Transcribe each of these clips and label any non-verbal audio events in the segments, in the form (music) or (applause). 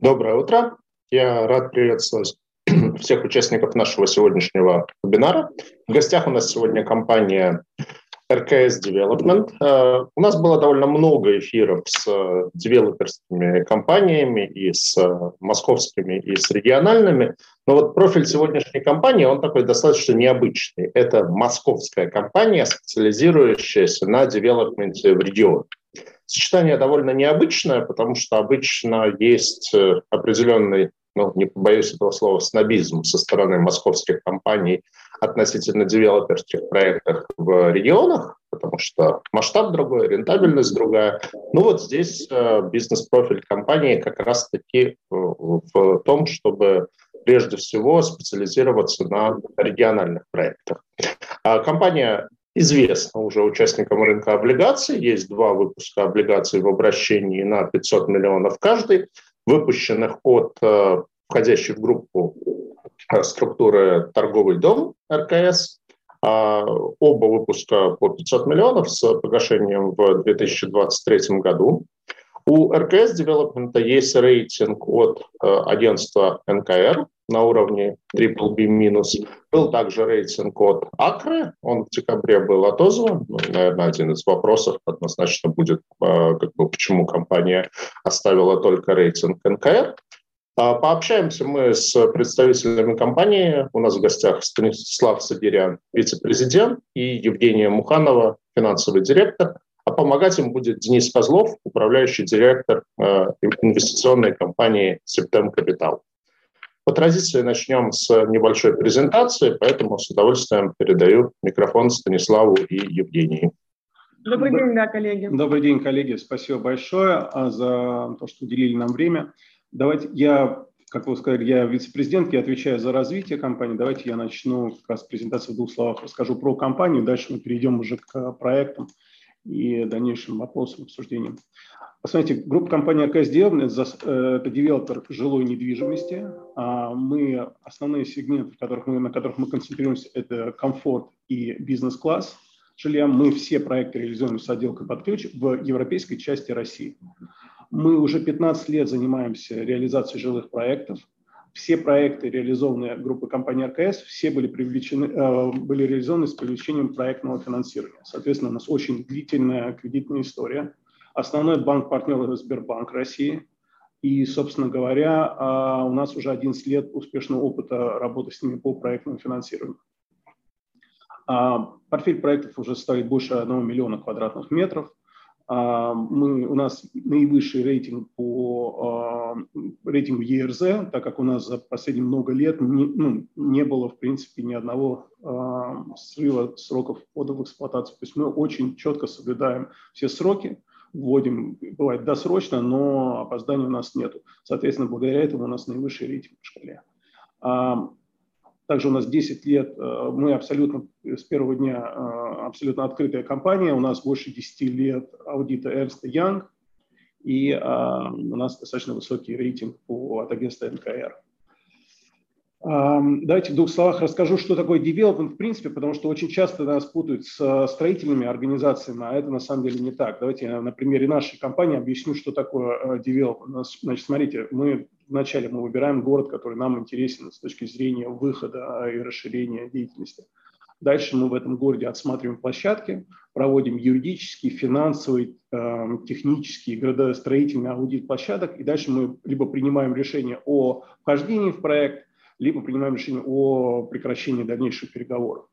Доброе утро. Я рад приветствовать (clears throat) всех участников нашего сегодняшнего вебинара. В гостях у нас сегодня компания RKS Development. Э, у нас было довольно много эфиров с девелоперскими компаниями и с московскими, и с региональными. Но вот профиль сегодняшней компании, он такой достаточно необычный. Это московская компания, специализирующаяся на девелопменте в регионе. Сочетание довольно необычное, потому что обычно есть э, определенный, ну, не побоюсь этого слова, снобизм со стороны московских компаний относительно девелоперских проектов в регионах, потому что масштаб другой, рентабельность другая. Ну вот здесь э, бизнес-профиль компании как раз-таки э, в том, чтобы прежде всего специализироваться на региональных проектах. А компания известно уже участникам рынка облигаций. Есть два выпуска облигаций в обращении на 500 миллионов каждый, выпущенных от э, входящей в группу э, структуры торговый дом РКС. А, оба выпуска по 500 миллионов с погашением в 2023 году. У РКС Development есть рейтинг от э, агентства НКР на уровне BBB-. Был также рейтинг от Акры, он в декабре был отозван. Ну, наверное, один из вопросов однозначно будет, э, как бы, почему компания оставила только рейтинг НКР. А, пообщаемся мы с представителями компании. У нас в гостях Станислав Сабирян, вице-президент, и Евгения Муханова, финансовый директор. А помогать им будет Денис Козлов, управляющий директор э, инвестиционной компании «Септем Капитал». По традиции начнем с небольшой презентации, поэтому с удовольствием передаю микрофон Станиславу и Евгении. Добрый день, да, коллеги. Добрый день, коллеги. Спасибо большое а, за то, что уделили нам время. Давайте я, как вы сказали, я вице-президент, я отвечаю за развитие компании. Давайте я начну как раз презентацию в двух словах, расскажу про компанию, дальше мы перейдем уже к проектам и дальнейшим вопросам, обсуждениям. Посмотрите, группа компании АКС Development – это девелопер жилой недвижимости. А мы, основные сегменты, которых мы, на которых мы концентрируемся, это комфорт и бизнес-класс жилья. Мы все проекты реализуем с отделкой под ключ в европейской части России. Мы уже 15 лет занимаемся реализацией жилых проектов – все проекты, реализованные группой компании РКС, все были, привлечены, э, были реализованы с привлечением проектного финансирования. Соответственно, у нас очень длительная кредитная история. Основной банк-партнер – это Сбербанк России. И, собственно говоря, э, у нас уже 11 лет успешного опыта работы с ними по проектному финансированию. А, портфель проектов уже составит больше 1 миллиона квадратных метров – а, мы, у нас наивысший рейтинг по рейтингу ERZ, так как у нас за последние много лет не, ну, не было, в принципе, ни одного срыва сроков ввода в эксплуатацию. То есть мы очень четко соблюдаем все сроки, вводим, бывает досрочно, но опозданий у нас нету. Соответственно, благодаря этому у нас наивысший рейтинг в шкале. Также у нас 10 лет, э, мы абсолютно с первого дня э, абсолютно открытая компания, у нас больше 10 лет аудита Ernst Young, и э, у нас достаточно высокий рейтинг по, от агентства НКР. Давайте в двух словах расскажу, что такое development в принципе, потому что очень часто нас путают с строительными организациями, а это на самом деле не так. Давайте я на примере нашей компании объясню, что такое development. Значит, смотрите, мы вначале мы выбираем город, который нам интересен с точки зрения выхода и расширения деятельности. Дальше мы в этом городе отсматриваем площадки, проводим юридический, финансовый, э, технический, градостроительный аудит площадок, и дальше мы либо принимаем решение о вхождении в проект, либо принимаем решение о прекращении дальнейших переговоров.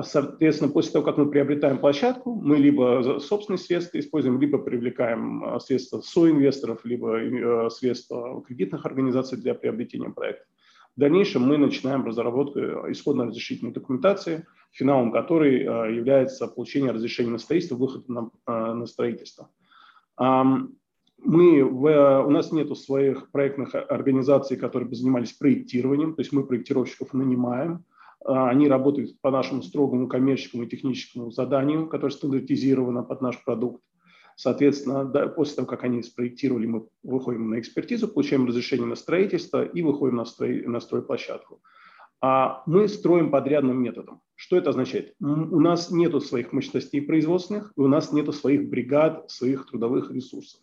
Соответственно, после того, как мы приобретаем площадку, мы либо собственные средства используем, либо привлекаем а, средства соинвесторов, либо э, средства кредитных организаций для приобретения проекта. В дальнейшем мы начинаем разработку исходно разрешительной документации, финалом которой э, является получение разрешения на строительство, выход на, э, на строительство. Мы, в, у нас нет своих проектных организаций, которые бы занимались проектированием, то есть мы проектировщиков нанимаем, а, они работают по нашему строгому коммерческому и техническому заданию, которое стандартизировано под наш продукт. Соответственно, да, после того, как они спроектировали, мы выходим на экспертизу, получаем разрешение на строительство и выходим на, строй, на стройплощадку. А мы строим подрядным методом. Что это означает? У нас нет своих мощностей производственных, и у нас нет своих бригад, своих трудовых ресурсов.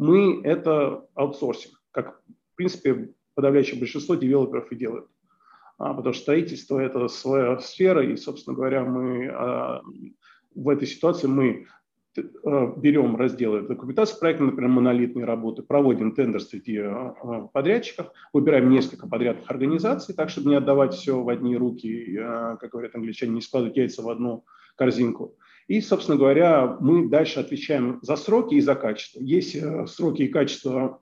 Мы это аутсорсим, как принципе, подавляющее большинство девелоперов и делают. А, потому что строительство – это своя сфера, и, собственно говоря, мы а, в этой ситуации мы а, берем разделы документации проекта, например, монолитные работы, проводим тендер среди подрядчиков, выбираем несколько подрядных организаций, так, чтобы не отдавать все в одни руки, как говорят англичане, не складывать яйца в одну корзинку. И, собственно говоря, мы дальше отвечаем за сроки и за качество. Есть э, сроки и качество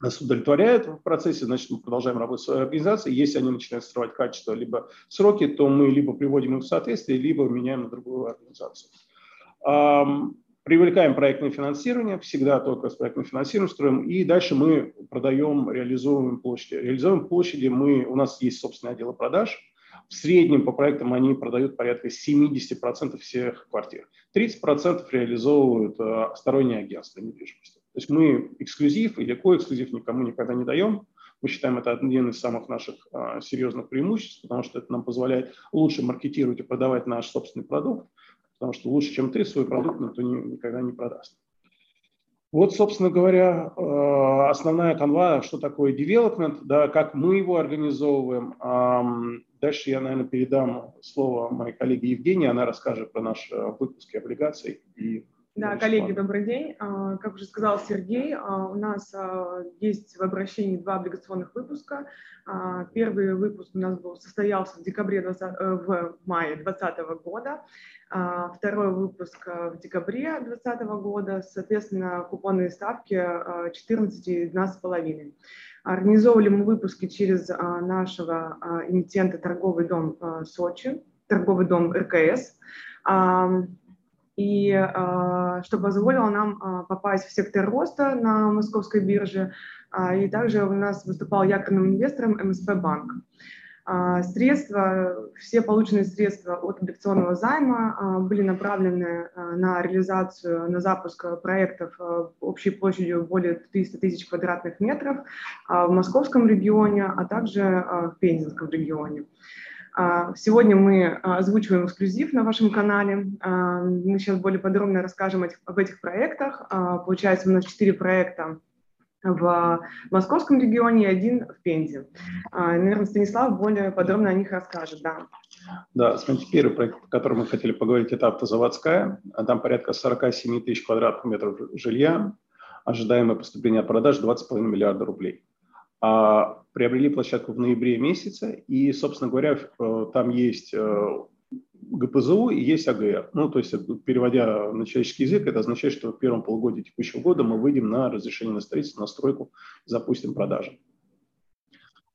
нас удовлетворяет в процессе, значит, мы продолжаем работать с своей организацией. Если они начинают строить качество либо сроки, то мы либо приводим их в соответствие, либо меняем на другую организацию. Привлекаем проектное финансирование, всегда только с проектным финансированием строим, и дальше мы продаем, реализуем площади. Реализуем площади, мы, у нас есть собственный отдел продаж, в среднем по проектам они продают порядка 70% всех квартир. 30% реализовывают э, сторонние агентства недвижимости. То есть мы эксклюзив или коэксклюзив никому никогда не даем. Мы считаем это один из самых наших а, серьезных преимуществ, потому что это нам позволяет лучше маркетировать и продавать наш собственный продукт, потому что лучше, чем ты, свой продукт никто не, никогда не продаст. Вот, собственно говоря, а, основная канва, что такое development, да, как мы его организовываем. Дальше я, наверное, передам слово моей коллеге Евгении, она расскажет про наши выпуски облигаций и да, коллеги, добрый день. А, как уже сказал Сергей, а, у нас а, есть в обращении два облигационных выпуска. Первый выпуск у нас был, состоялся в декабре 20, э, в мае 2020 года. Второй выпуск в декабре 2020 года, соответственно, купонные ставки 14 и 12,5. Организовывали мы выпуски через нашего эмитента торговый дом Сочи, торговый дом РКС и а, что позволило нам а, попасть в сектор роста на московской бирже. А, и также у нас выступал якорным инвестором МСП Банк. Средства, все полученные средства от облигационного займа были направлены на реализацию, на запуск проектов общей площадью более 300 тысяч квадратных метров в московском регионе, а также в Пензенском регионе. А, сегодня мы а, озвучиваем эксклюзив на вашем канале. А, мы сейчас более подробно расскажем об этих проектах. Получается, у нас четыре проекта в московском регионе и один в Пензе. Наверное, Станислав более подробно о них расскажет. Да, да смотрите, первый проект, о котором мы хотели поговорить, это автозаводская. Там порядка 47 тысяч квадратных метров жилья. Ожидаемое поступление от продаж 20,5 миллиарда рублей. А, приобрели площадку в ноябре месяце, и, собственно говоря, э, там есть э, ГПЗУ и есть АГР. Ну, то есть, переводя на человеческий язык, это означает, что в первом полугодии текущего года мы выйдем на разрешение на строительство, на стройку, запустим продажи.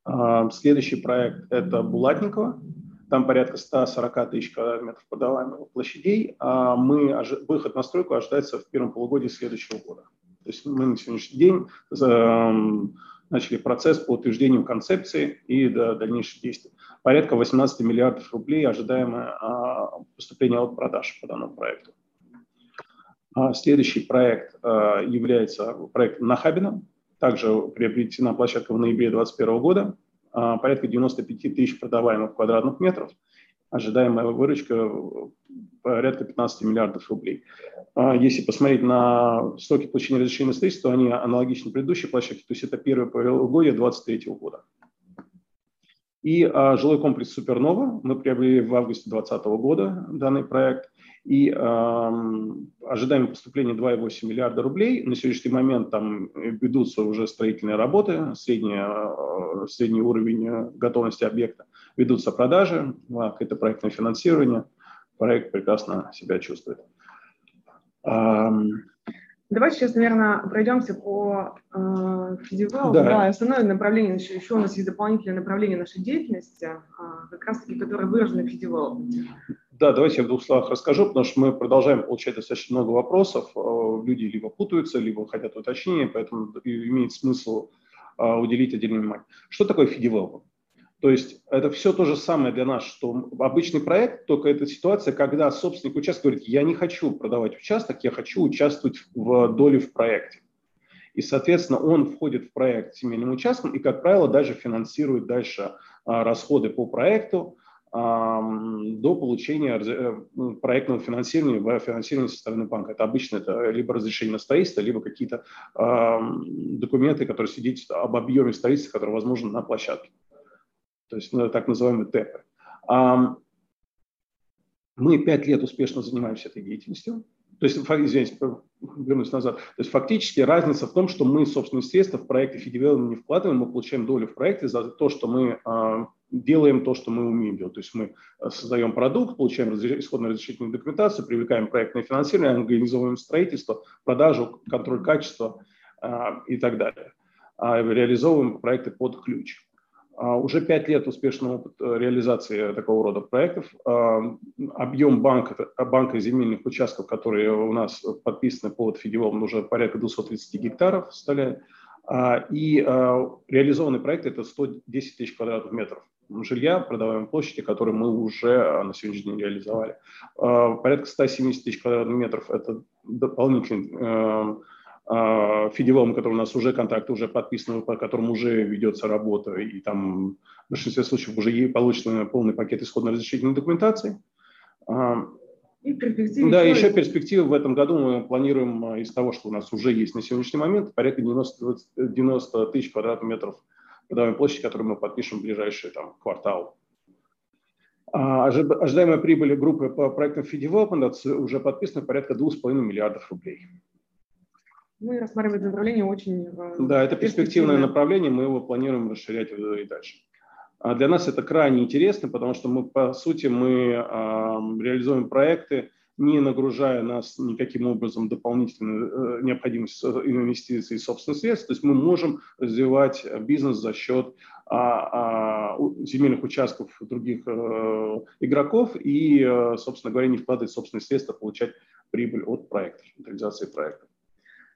А, следующий проект – это Булатникова. Там порядка 140 тысяч квадратных продаваемых площадей. А мы, выход на стройку ожидается в первом полугодии следующего года. То есть мы на сегодняшний день начали процесс по утверждению концепции и до дальнейших действий. Порядка 18 миллиардов рублей ожидаемое а, поступление от продаж по данному проекту. А, следующий проект а, является проектом Нахабина. Также приобретена площадка в ноябре 2021 года. Порядка 95 тысяч продаваемых квадратных метров – ожидаемая выручка порядка 15 миллиардов рублей. А если посмотреть на сроки получения разрешения на строительство, то они аналогичны предыдущей площадке, то есть это первое полугодие 2023 года. И а, жилой комплекс Супернова мы приобрели в августе 2020 года данный проект. И э, ожидаем поступления 2,8 миллиарда рублей. На сегодняшний момент там ведутся уже строительные работы, средний, э, средний уровень готовности объекта ведутся продажи, это проектное финансирование, проект прекрасно себя чувствует. Давайте сейчас, наверное, пройдемся по э. Да. да, основное направление, еще, еще у нас есть дополнительное направление нашей деятельности, э, как раз-таки, которое выражено в FDV. Да, давайте я в двух словах расскажу, потому что мы продолжаем получать достаточно много вопросов. Э, люди либо путаются, либо хотят уточнения, поэтому имеет смысл э, уделить отдельное внимание. Что такое FDV? То есть это все то же самое для нас, что обычный проект, только это ситуация, когда собственник участка говорит, я не хочу продавать участок, я хочу участвовать в доле в проекте. И, соответственно, он входит в проект семейным участком и, как правило, даже финансирует дальше а, расходы по проекту, до получения э, ну, проектного финансирования, финансирования со стороны банка. Это обычно это либо разрешение на строительство, либо какие-то документы, которые свидетельствуют об объеме строительства, которое возможно на площадке. То есть ну, так называемые ТЭПы. Мы пять лет успешно занимаемся этой деятельностью. То есть, извините, вернусь назад. То есть фактически разница в том, что мы собственные средства в проекты фидевелопмент не вкладываем, мы получаем долю в проекте за то, что мы э, делаем то, что мы умеем делать. То есть мы а, создаем продукт, получаем разреш... исходную разрешительную документацию, привлекаем проектное финансирование, организовываем строительство, продажу, контроль качества э, и так далее. А реализовываем проекты под ключ. А, уже пять лет успешного опыта реализации такого рода проектов. А, объем банка, банка земельных участков, которые у нас подписаны под Фидевом, уже порядка 230 гектаров. А, и реализованный проект – это 110 тысяч квадратных метров жилья, продаваемой площади, которые мы уже на сегодняшний день реализовали. Порядка 170 тысяч квадратных метров – это дополнительный а, Фидевом, который у нас уже контракт уже подписан, по которому уже ведется работа, и там в большинстве случаев уже получен полный пакет исходно-разрешительной документации. А, и перспективы. Да, еще перспективы в этом году мы планируем а, из того, что у нас уже есть на сегодняшний момент, порядка 90, 90 тысяч квадратных метров годовой площади, которую мы подпишем в ближайший там, квартал. Ожидаемая прибыль группы по проектам Фидевелопмент уже подписана порядка 2,5 миллиардов рублей. Мы рассматриваем это направление очень... Э, да, это перспективное направление, мы его планируем расширять и дальше. А для нас это крайне интересно, потому что мы, по сути, мы а, реализуем проекты, не нагружая нас никаким образом дополнительной э, необходимостью инвестиций и собственных средств. То есть мы можем развивать бизнес за счет а, а, земельных участков других э, игроков и, собственно говоря, не вкладывать собственные средства, получать прибыль от проектов, реализации проектов.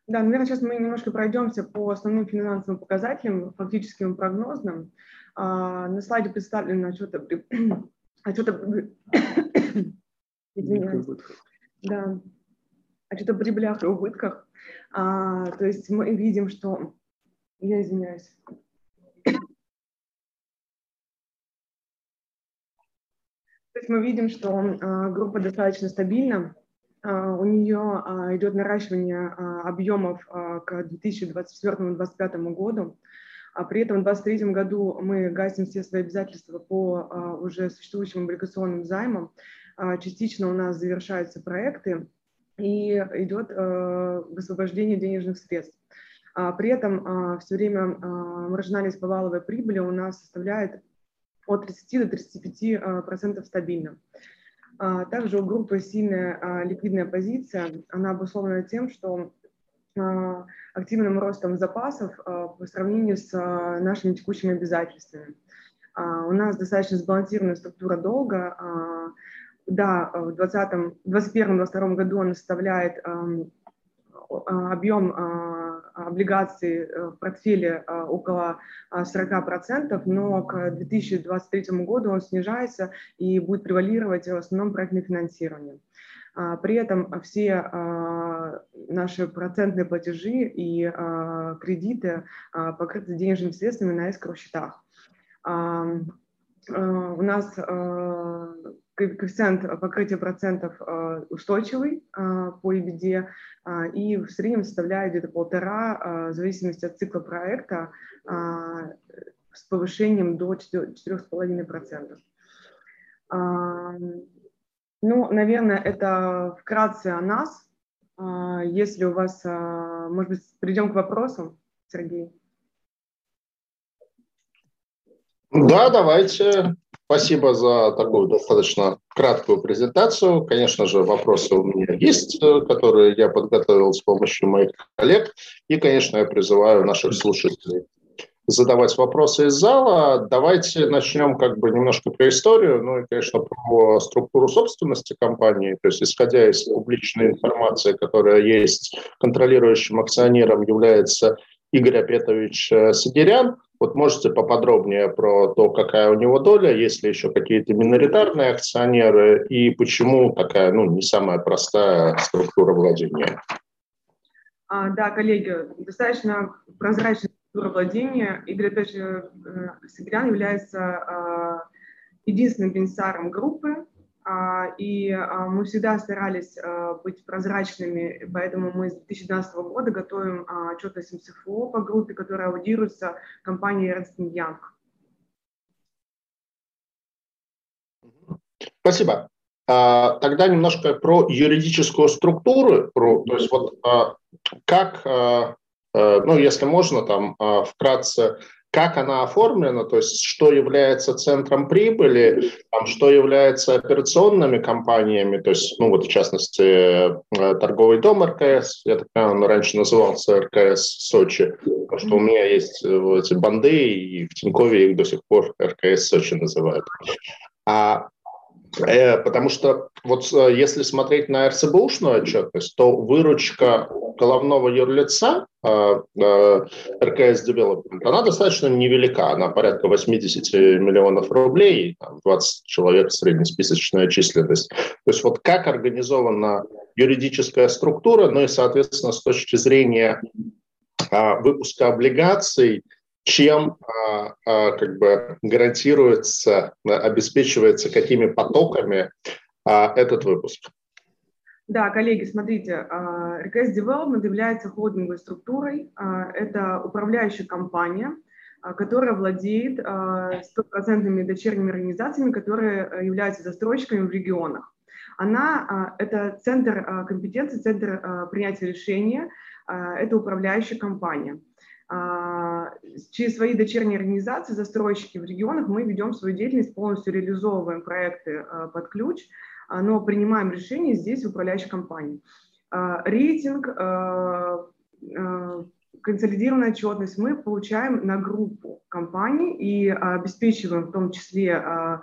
Да, наверное, сейчас мы немножко пройдемся по основным финансовым показателям, фактическим прогнозным. А, на слайде представлены отчеты, отчеты, да, отчеты о прибылях и убытках. А, то есть мы видим, что... (coughs) Я извиняюсь. (coughs) То есть мы видим, что а, группа достаточно стабильна, у нее а, идет наращивание а, объемов к 2024-2025 году. А при этом в 2023 году мы гасим все свои обязательства по уже существующим облигационным займам. Частично у нас завершаются проекты и идет высвобождение денежных средств. При этом все время маржинальность по валовой прибыли у нас составляет от 30 до 35 процентов стабильно. А, также у группы сильная а, ликвидная позиция. Она обусловлена тем, что а, активным ростом запасов по сравнению с нашими текущими обязательствами. У нас достаточно сбалансированная структура долга. Да, в 2021-2022 году он составляет объем облигаций э, в портфеле э, около 40%, э, но к 2023 году он снижается и будет превалировать в основном проектное финансирование. А, при этом все наши процентные платежи и кредиты покрыты денежными средствами на эскроу-счетах. У нас коэффициент покрытия процентов э, устойчивый э, по EBD э, и в среднем составляет где-то полтора в зависимости от цикла проекта с повышением до 4,5%. Ну, наверное, это вкратце о нас. Если у вас, может быть, придем к вопросам, Сергей. Да, давайте. Спасибо за такую достаточно краткую презентацию. Конечно же, вопросы у меня есть, э, которые я подготовил с помощью моих коллег. И, конечно, я призываю наших слушателей задавать вопросы из зала. Давайте начнем как бы немножко про историю, ну и, конечно, про структуру собственности компании. То есть, исходя из публичной информации, которая есть, контролирующим акционером является Игорь Апетович э, Сидерян – вот можете поподробнее про то, какая у него доля, есть ли еще какие-то миноритарные акционеры и почему такая, ну, не самая простая структура владения? А, да, коллеги, достаточно прозрачная структура владения. Игорь Петрович э, Сибирян является а, единственным бенефициаром группы, и мы всегда старались быть прозрачными, поэтому мы с 2012 года готовим отчетность МСФО по группе, которая аудируется компанией Ernst Young. Спасибо. Тогда немножко про юридическую структуру, про, то есть вот как, ну, если можно, там вкратце как она оформлена, то есть что является центром прибыли, там, что является операционными компаниями, то есть, ну вот в частности, э, торговый дом РКС, я так понимаю, он раньше назывался РКС Сочи, потому что у меня есть э, эти банды, и в Тинькове их до сих пор РКС Сочи называют. А потому что вот э, если смотреть на РСБУшную отчетность, то выручка головного юрлица э, РКС Development, она достаточно невелика, она порядка 80 миллионов рублей, 20 человек среднесписочная численность. То есть вот как организована юридическая структура, ну и, соответственно, с точки зрения выпуска облигаций – чем а, а, как бы гарантируется, обеспечивается какими потоками а, этот выпуск. Да, коллеги, смотрите, Request Development является холдинговой структурой. Это управляющая компания, которая владеет стопроцентными дочерними организациями, которые являются застройщиками в регионах. Она – это центр компетенции, центр принятия решения, это управляющая компания. А, через свои дочерние организации, застройщики в регионах мы ведем свою деятельность, полностью реализовываем проекты а, под ключ, а, но принимаем решения здесь в управляющей компании. Рейтинг, консолидированная отчетность мы получаем на группу компаний и обеспечиваем в том числе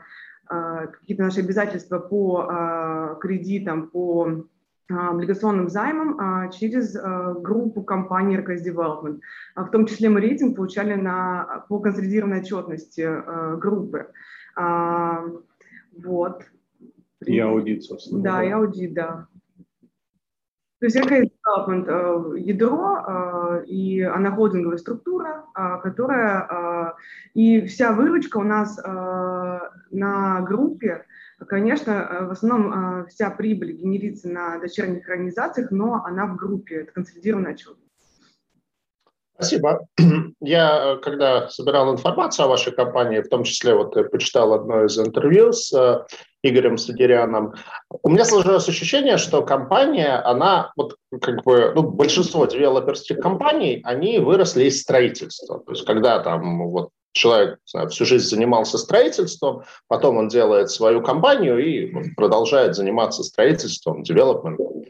какие-то наши обязательства по кредитам, по облигационным займом а, через а, группу компаний РКС Development. В том числе мы рейтинг получали на, по консолидированной отчетности группы. Вот. И аудит, собственно. Да, и аудит, да. То есть РКС Development ядро, и она холдинговая структура, которая, и вся выручка у нас на группе, Конечно, э, в основном э, вся прибыль генерится на дочерних организациях, но она в группе, это консолидированный отчет. Спасибо. (clears throat) Я, э, когда собирал информацию о вашей компании, в том числе вот почитал одно из интервью с Игорем Садиряном, у меня сложилось ощущение, что компания, она, вот как бы, ну, большинство девелоперских компаний, они выросли из строительства. То есть когда там вот человек знаю, всю жизнь занимался строительством, потом он делает свою компанию и продолжает заниматься строительством, девелопментом.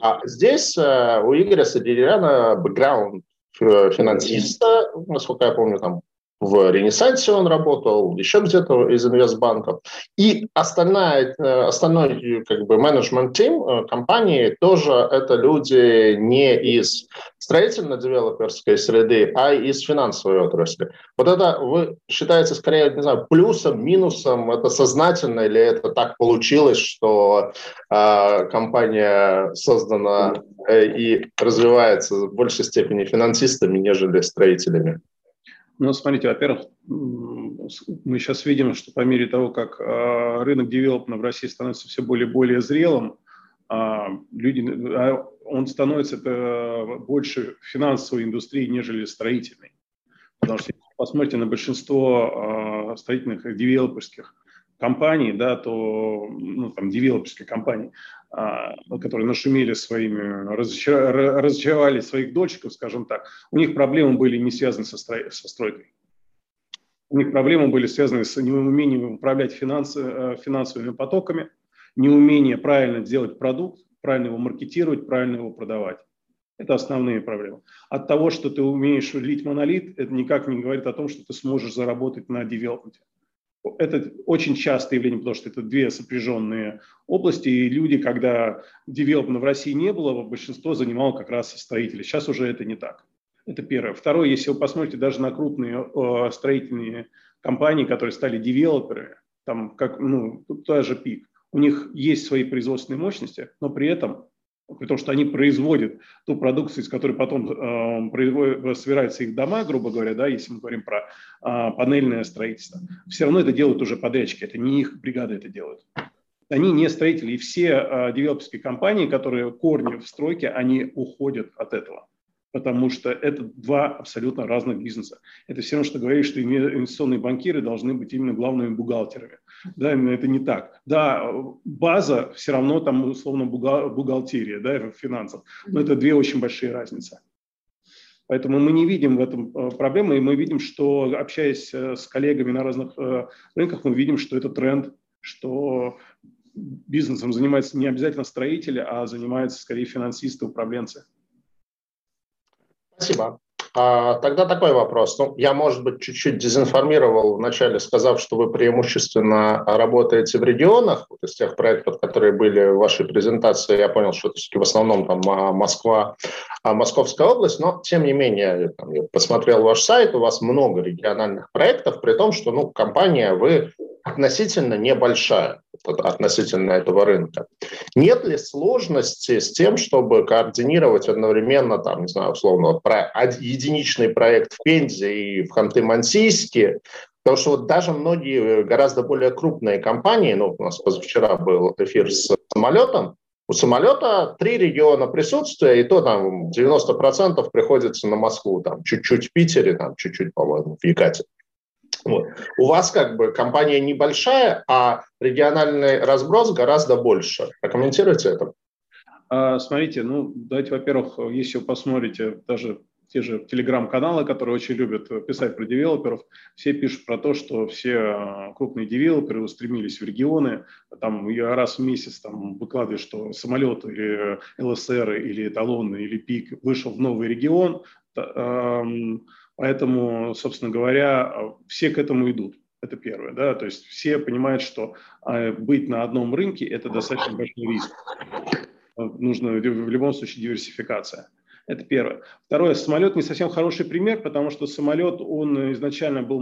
А здесь э, у Игоря Садиряна бэкграунд э, финансиста, насколько я помню, там в Ренессансе он работал, еще где-то из инвестбанков. И остальная, э, остальной как бы менеджмент-тим э, компании тоже это люди не из строительно-девелоперской среды, а из финансовой отрасли. Вот это вы считаете скорее, не знаю, плюсом, минусом, это сознательно или это так получилось, что э, компания создана э, и развивается в большей степени финансистами, нежели строителями? Ну, смотрите, во-первых, мы сейчас видим, что по мере того, как а, рынок девелопмента в России становится все более и более зрелым, а, люди, а, он становится больше финансовой индустрией, нежели строительной. Потому что если посмотрите на большинство строительных девелоперских компаний, да, то, ну, там, девелоперские компании, а, которые нашумели своими, разочаровали своих дочков, скажем так, у них проблемы были не связаны со, строй, со стройкой. У них проблемы были связаны с неумением управлять финансы, э, финансовыми потоками, неумение правильно сделать продукт, правильно его маркетировать, правильно его продавать. Это основные проблемы. От того, что ты умеешь лить монолит, это никак не говорит о том, что ты сможешь заработать на девелопменте это очень частое явление, потому что это две сопряженные области, и люди, когда девелопмента в России не было, большинство занимало как раз строители. Сейчас уже это не так. Это первое. Второе, если вы посмотрите даже на крупные э, строительные компании, которые стали девелоперами, там как, ну, та же ПИК, у них есть свои производственные мощности, но при этом потому что они производят ту продукцию, из которой потом э, собираются их дома, грубо говоря, да, если мы говорим про э, панельное строительство, все равно это делают уже подрядчики, это не их бригады это делают. Они не строители, и все э, девелоперские компании, которые корни в стройке, они уходят от этого потому что это два абсолютно разных бизнеса. Это все равно, что говорить, что инвестиционные банкиры должны быть именно главными бухгалтерами. Да, это не так. Да, база все равно там условно бухгалтерия, да, в финансах, но это две очень большие разницы. Поэтому мы не видим в этом э, проблемы, и мы видим, что общаясь э, с коллегами на разных э, рынках, мы видим, что это тренд, что бизнесом занимаются не обязательно строители, а занимаются скорее финансисты, управленцы. Спасибо. А, тогда такой вопрос. Ну, я, может быть, чуть-чуть дезинформировал вначале, сказав, что вы преимущественно работаете в регионах. Вот из тех проектов, которые были в вашей презентации, я понял, что в основном там а, Москва, а, Московская область, но тем не менее, я посмотрел ваш сайт, у вас много региональных проектов, при том, что ну, компания, вы относительно небольшая относительно этого рынка. Нет ли сложности с тем, чтобы координировать одновременно, там, не знаю, условно, про единичный проект в Пензе и в Ханты-Мансийске, Потому что вот даже многие гораздо более крупные компании, ну, у нас позавчера был эфир с самолетом, у самолета три региона присутствия, и то там 90% приходится на Москву, там чуть-чуть в Питере, там чуть-чуть, по-моему, в Екатеринбурге. Вот. У вас как бы компания небольшая, а региональный разброс гораздо больше. Прокомментируйте это. А, смотрите, ну давайте, во-первых, если вы посмотрите даже те же телеграм-каналы, которые очень любят писать про девелоперов, все пишут про то, что все а, крупные девелоперы устремились в регионы, там я раз в месяц там выкладываю, что самолет или ЛСР, или Эталон, или ПИК вышел в новый регион, Поэтому, собственно говоря, все к этому идут. Это первое. Да? То есть все понимают, что а, быть на одном рынке – это достаточно большой риск. Нужно в любом случае диверсификация. Это первое. Второе, самолет не совсем хороший пример, потому что самолет, он изначально был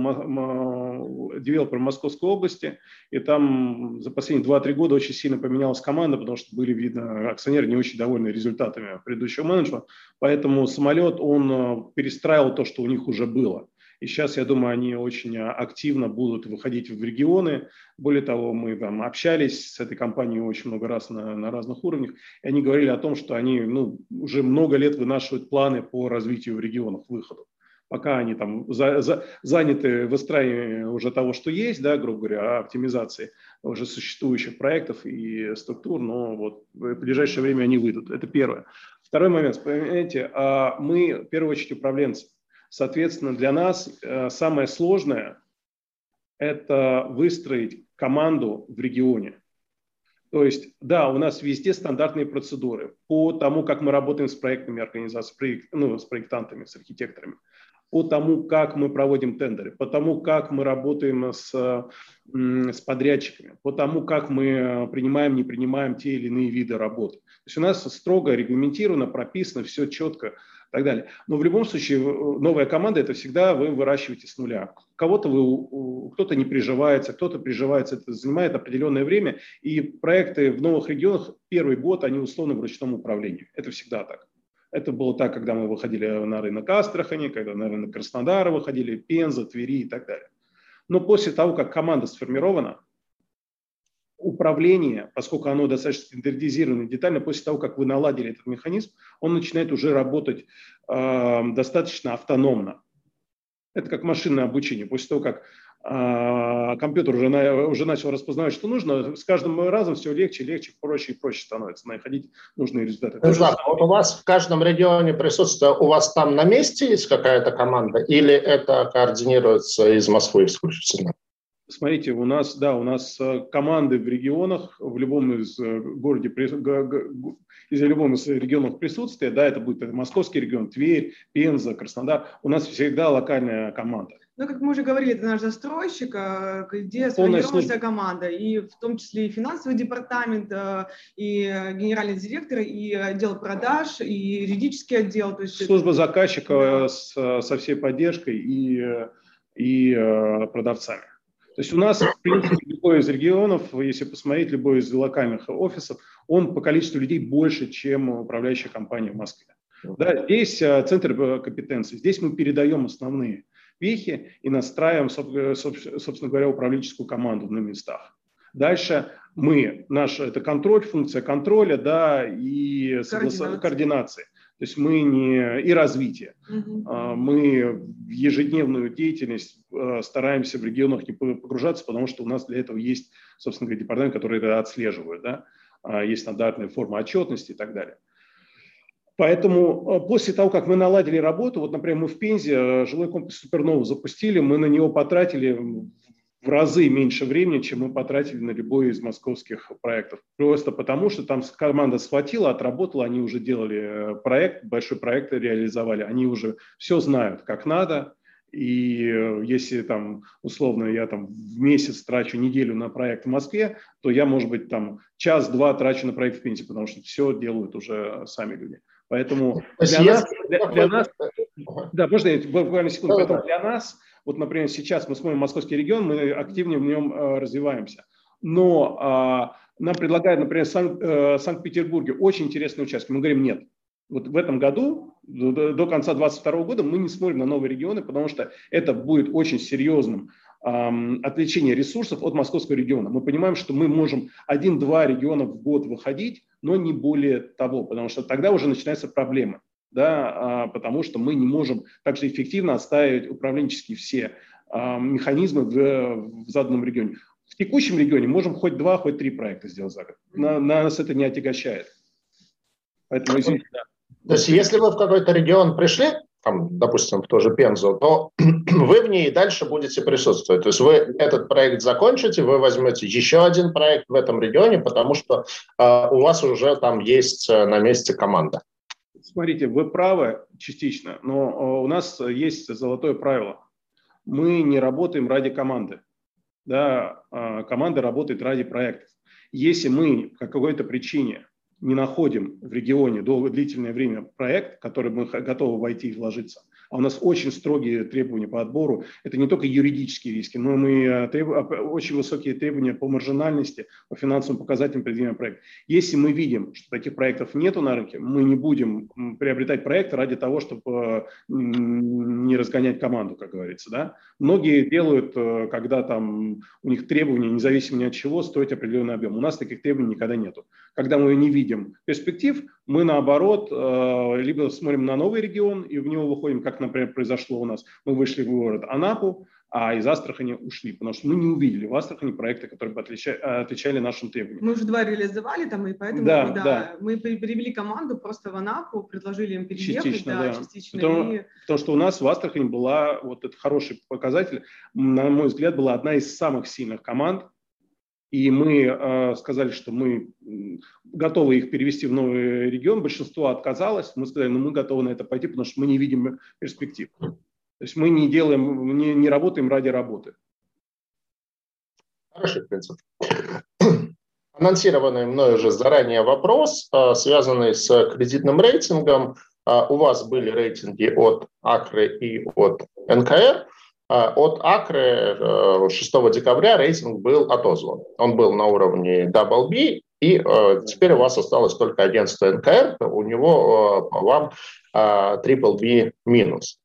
девелопер Московской области, и там за последние 2-3 года очень сильно поменялась команда, потому что были, видно, акционеры не очень довольны результатами предыдущего менеджмента, поэтому самолет, он э, перестраивал то, что у них уже было. И сейчас, я думаю, они очень активно будут выходить в регионы. Более того, мы там общались с этой компанией очень много раз на, на разных уровнях, и они говорили о том, что они ну, уже много лет вынашивают планы по развитию в регионах, выходу пока они там за, за, заняты выстраиванием уже того, что есть, да, грубо говоря, оптимизации уже существующих проектов и структур, но вот в ближайшее время они выйдут. Это первое. Второй момент, понимаете, а мы в первую очередь управленцы. Соответственно, для нас э, самое сложное – это выстроить команду в регионе. То есть, да, у нас везде стандартные процедуры по тому, как мы работаем с проектными организациями, ну, с проектантами, с архитекторами, по тому, как мы проводим тендеры, по тому, как мы работаем с, с подрядчиками, по тому, как мы принимаем, не принимаем те или иные виды работы. То есть у нас строго регламентировано, прописано, все четко так далее. Но в любом случае новая команда это всегда вы выращиваете с нуля. Кого-то вы, кто-то не приживается, кто-то приживается, это занимает определенное время. И проекты в новых регионах первый год они условно в ручном управлении. Это всегда так. Это было так, когда мы выходили на рынок Астрахани, когда на рынок Краснодара выходили, Пенза, Твери и так далее. Но после того, как команда сформирована, управление, поскольку оно достаточно стандартизировано детально, после того, как вы наладили этот механизм, он начинает уже работать э, достаточно автономно. Это как машинное обучение. После того, как э, компьютер уже, на, уже начал распознавать, что нужно, с каждым разом все легче, легче, проще и проще становится находить нужные результаты. Ну, да, вот у вас в каждом регионе присутствует, у вас там на месте есть какая-то команда или это координируется из Москвы исключительно? Смотрите, у нас, да, у нас э, команды в регионах, в любом из э, городе, из любом из регионов присутствия, да, это будет московский регион, Тверь, Пенза, Краснодар, у нас всегда локальная команда. Ну, как мы уже говорили, это наш застройщик, э, где сформировалась команда, и в том числе и финансовый департамент, и генеральный директор, и отдел продаж, и юридический отдел. То есть Служба это... заказчика да. с, со всей поддержкой и, и продавцами. То есть у нас, в принципе, любой из регионов, если посмотреть, любой из локальных офисов, он по количеству людей больше, чем управляющая компания в Москве. Да, здесь э, центр э, компетенции, здесь мы передаем основные вехи и настраиваем, собственно говоря, управленческую команду на местах. Дальше мы, наш, это контроль, функция контроля, да, и координация. координации. То есть мы не и развитие. Угу. Мы в ежедневную деятельность а, стараемся в регионах не погружаться, потому что у нас для этого есть, собственно говоря, департамент, который это отслеживает. Да? А, есть стандартная форма отчетности и так далее. Поэтому после того, как мы наладили работу, вот, например, мы в Пензе жилой комплекс Супернову запустили, мы на него потратили в разы меньше времени, чем мы потратили на любой из московских проектов. Просто потому, что там команда схватила, отработала, они уже делали э, проект, большой проект реализовали, они уже все знают, как надо. И э, если там, условно, я там в месяц трачу неделю на проект в Москве, то я, может быть, там час-два трачу на проект в Пензе, потому что все делают уже сами люди. Поэтому для нас, для, для нас, да, можно я буквально секунду, поэтому для нас вот, например, сейчас мы смотрим московский регион, мы активнее в нем э, развиваемся. Но а, нам предлагают, например, э, Санкт-Петербурге очень интересный участок. Мы говорим нет. Вот в этом году, до конца 2022 года, мы не смотрим на новые регионы, потому что это будет очень серьезным эм, отвлечение ресурсов от московского региона. Мы понимаем, что мы можем один-два региона в год выходить, но не более того, потому что тогда уже начинаются проблемы да, а, потому что мы не можем также эффективно отстаивать управленческие все а, механизмы в, в заданном регионе. В текущем регионе можем хоть два, хоть три проекта сделать за год. На, нас это не отягощает. Поэтому, извините, да. То есть если вы в какой-то регион пришли, там, допустим, в ту же Пензу, то (clears throat) вы в ней дальше будете присутствовать. То есть вы этот проект закончите, вы возьмете еще один проект в этом регионе, потому что э, у вас уже там есть э, на месте команда. Смотрите, вы правы частично, но э, у нас есть золотое правило. Мы не работаем ради команды. Да, а команда работает ради проектов. Если мы по какой-то причине не находим в регионе долго, длительное время проект, который мы готовы войти и вложиться, а у нас очень строгие требования по отбору. Это не только юридические риски, но мы э, треб... А, очень высокие требования по маржинальности, по финансовым показателям проведения проекта. Если мы видим, что таких проектов нету на рынке, мы не будем приобретать проекты ради того, чтобы э, не разгонять команду, как говорится. Да? Многие делают, э, когда там у них требования, независимо ни от чего, стоят определенный объем. У нас таких требований никогда нету. Когда мы не видим перспектив, мы наоборот либо смотрим на новый регион и в него выходим как например, произошло у нас. Мы вышли в город Анапу, а из Астрахани ушли, потому что мы не увидели в Астрахани проекты, которые бы отличали, отвечали нашим требованиям. Мы уже два реализовали там, и поэтому да, да, да. мы перевели команду просто в Анапу, предложили им переехать. Частично, да, да. частично. Потому, и... потому что у нас в Астрахани была, вот этот хороший показатель, на мой взгляд, была одна из самых сильных команд, и мы э, сказали, что мы готовы их перевести в новый регион. Большинство отказалось. Мы сказали, ну мы готовы на это пойти, потому что мы не видим перспектив. То есть мы не делаем, не, не работаем ради работы. Хороший принцип. Анонсированный мной уже заранее вопрос, э, связанный с кредитным рейтингом. Э, у вас были рейтинги от Акры и от НКР. А, от Акры 6 э, декабря рейтинг был отозван. Он был на уровне Double B, и э, теперь у вас осталось только агентство НКР, у него э, вам Triple B минус.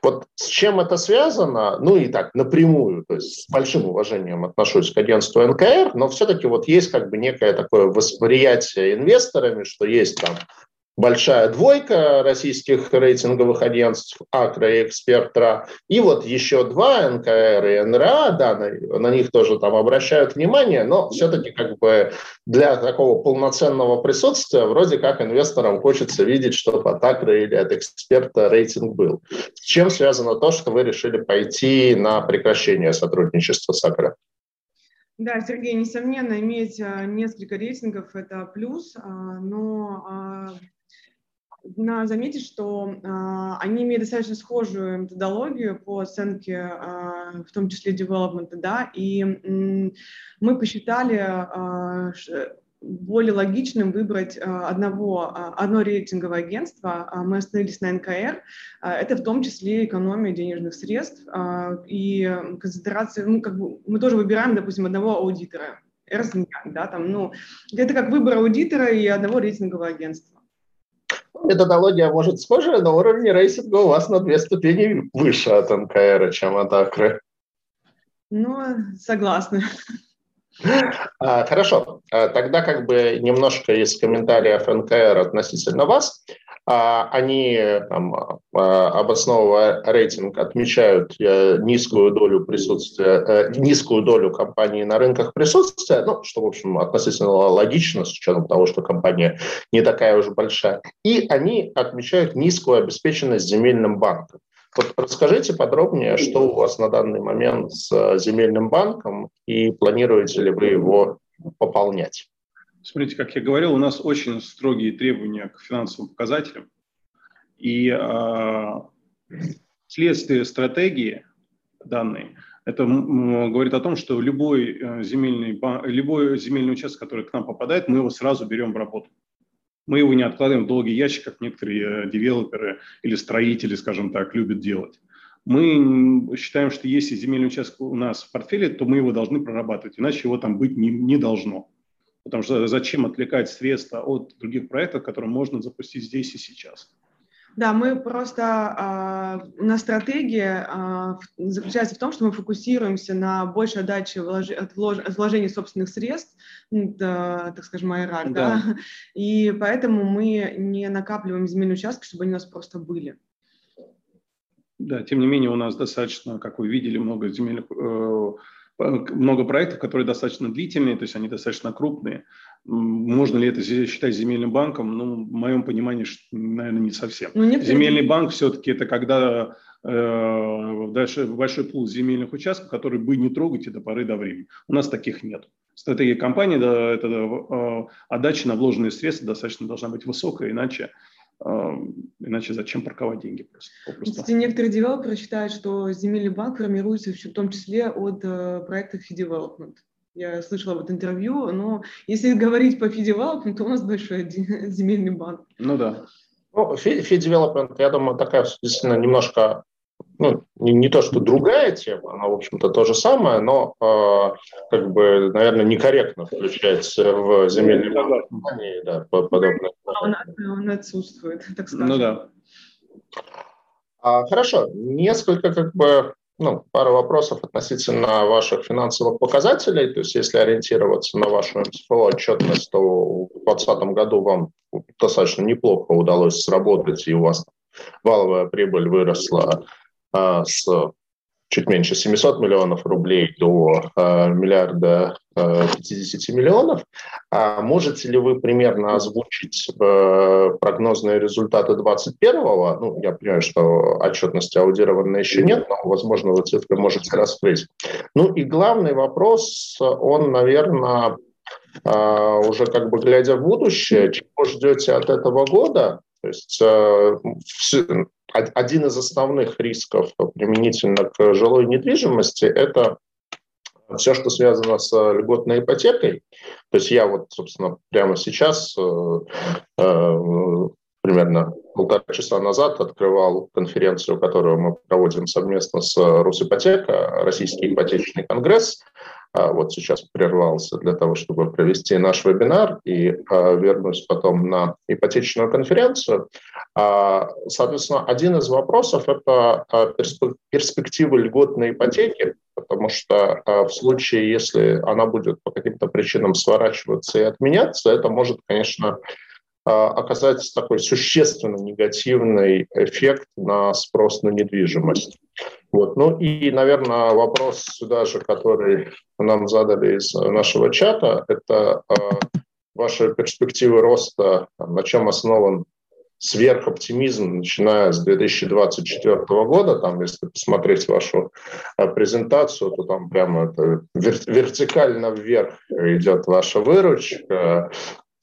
Вот с чем это связано? Ну и так, напрямую, то есть с большим уважением отношусь к агентству НКР, но все-таки вот есть как бы некое такое восприятие инвесторами, что есть там большая двойка российских рейтинговых агентств Акра и Экспертра, и вот еще два НКР и НРА, да, на, на них тоже там обращают внимание, но все-таки как бы для такого полноценного присутствия вроде как инвесторам хочется видеть, чтобы от Акра или от Эксперта рейтинг был. С чем связано то, что вы решили пойти на прекращение сотрудничества с Акра? Да, Сергей, несомненно, иметь а, несколько рейтингов – это плюс, а, но а, надо заметить, что э, они имеют достаточно схожую методологию по оценке, э, в том числе девелопмента, да, и э, мы посчитали, э, более логичным выбрать одного, одно рейтинговое агентство. Мы остановились на НКР. Это в том числе экономия денежных средств и концентрация. Ну, как бы мы тоже выбираем, допустим, одного аудитора. Эрнст да, там, ну, это как выбор аудитора и одного рейтингового агентства. Методология может схожая, но уровень рейтинга у вас на две ступени выше от НКР, чем от Акры. Ну, согласна. А, хорошо, а, тогда как бы немножко из комментариев НКР относительно вас. А, они, там, обосновывая рейтинг, отмечают э, низкую долю присутствия, э, низкую долю компаний на рынках присутствия, ну, что, в общем, относительно логично, с учетом того, что компания не такая уж большая. И они отмечают низкую обеспеченность земельным банком. Вот расскажите подробнее, что у вас на данный момент с э, земельным банком и планируете ли вы его пополнять? Смотрите, как я говорил, у нас очень строгие требования к финансовым показателям. И э, следствие стратегии данной, это говорит о том, что любой э, земельный, любой земельный участок, который к нам попадает, мы его сразу берем в работу. Мы его не откладываем в долгий ящик, как некоторые э, девелоперы или строители, скажем так, любят делать. Мы считаем, что если земельный участок у нас в портфеле, то мы его должны прорабатывать, иначе его там быть не, не должно. Потому что зачем отвлекать средства от других проектов, которые можно запустить здесь и сейчас. Да, мы просто, э, у нас стратегия э, заключается в том, что мы фокусируемся на большей отдаче влож, от, влож, от вложения собственных средств, да, так скажем, IRR, да. да, (laughs) и поэтому мы не накапливаем земельные участки, чтобы они у нас просто были. Да, тем не менее у нас достаточно, как вы видели, много земельных э, много проектов, которые достаточно длительные, то есть они достаточно крупные. Можно ли это считать земельным банком? Ну, в моем понимании, наверное, не совсем. Ну, нет, Земельный нет. банк все-таки это когда э, дальше большой пул земельных участков, которые бы не трогать до поры до времени. У нас таких нет. Стратегия компании, да, это э, отдача на вложенные средства достаточно должна быть высокая, иначе Иначе зачем парковать деньги просто? Кстати, некоторые девелоперы считают, что земельный банк формируется в том числе от э, проектов Fee Development. Я слышала вот интервью, но если (laughs) говорить по Development, то у нас большой (laughs) земельный банк. Ну да. Ну, Development, я думаю, такая действительно немножко ну, не, не то, что другая тема, она, в общем-то, то же самое, но, э, как бы, наверное, некорректно включается в земельные компании, да, подобное. Он, он отсутствует, так скажем. Ну да. А, хорошо, несколько, как бы, ну, пару вопросов относительно ваших финансовых показателей. То есть, если ориентироваться на вашу МСФО отчетность, то в 2020 году вам достаточно неплохо удалось сработать, и у вас валовая прибыль выросла а, с чуть меньше 700 миллионов рублей до э, миллиарда э, 50 миллионов. А можете ли вы примерно озвучить э, прогнозные результаты 2021-го? Ну, я понимаю, что отчетности аудированной еще нет, но, возможно, вы цифры можете раскрыть. Ну и главный вопрос, он, наверное, уже как бы глядя в будущее, чего ждете от этого года? То есть э, один из основных рисков применительно к жилой недвижимости – это все, что связано с льготной ипотекой. То есть я вот, собственно, прямо сейчас, э, э, примерно полтора часа назад, открывал конференцию, которую мы проводим совместно с Русипотека, Российский ипотечный конгресс. А вот сейчас прервался для того, чтобы провести наш вебинар и а, вернусь потом на ипотечную конференцию. А, соответственно, один из вопросов – это перспективы льготной ипотеки, потому что в случае, если она будет по каким-то причинам сворачиваться и отменяться, это может, конечно, оказать такой существенно негативный эффект на спрос на недвижимость. Вот. Ну и, наверное, вопрос сюда же, который нам задали из нашего чата, это э, ваши перспективы роста, на чем основан сверхоптимизм, начиная с 2024 года. Там, если посмотреть вашу э, презентацию, то там прямо это вертикально вверх идет ваша выручка.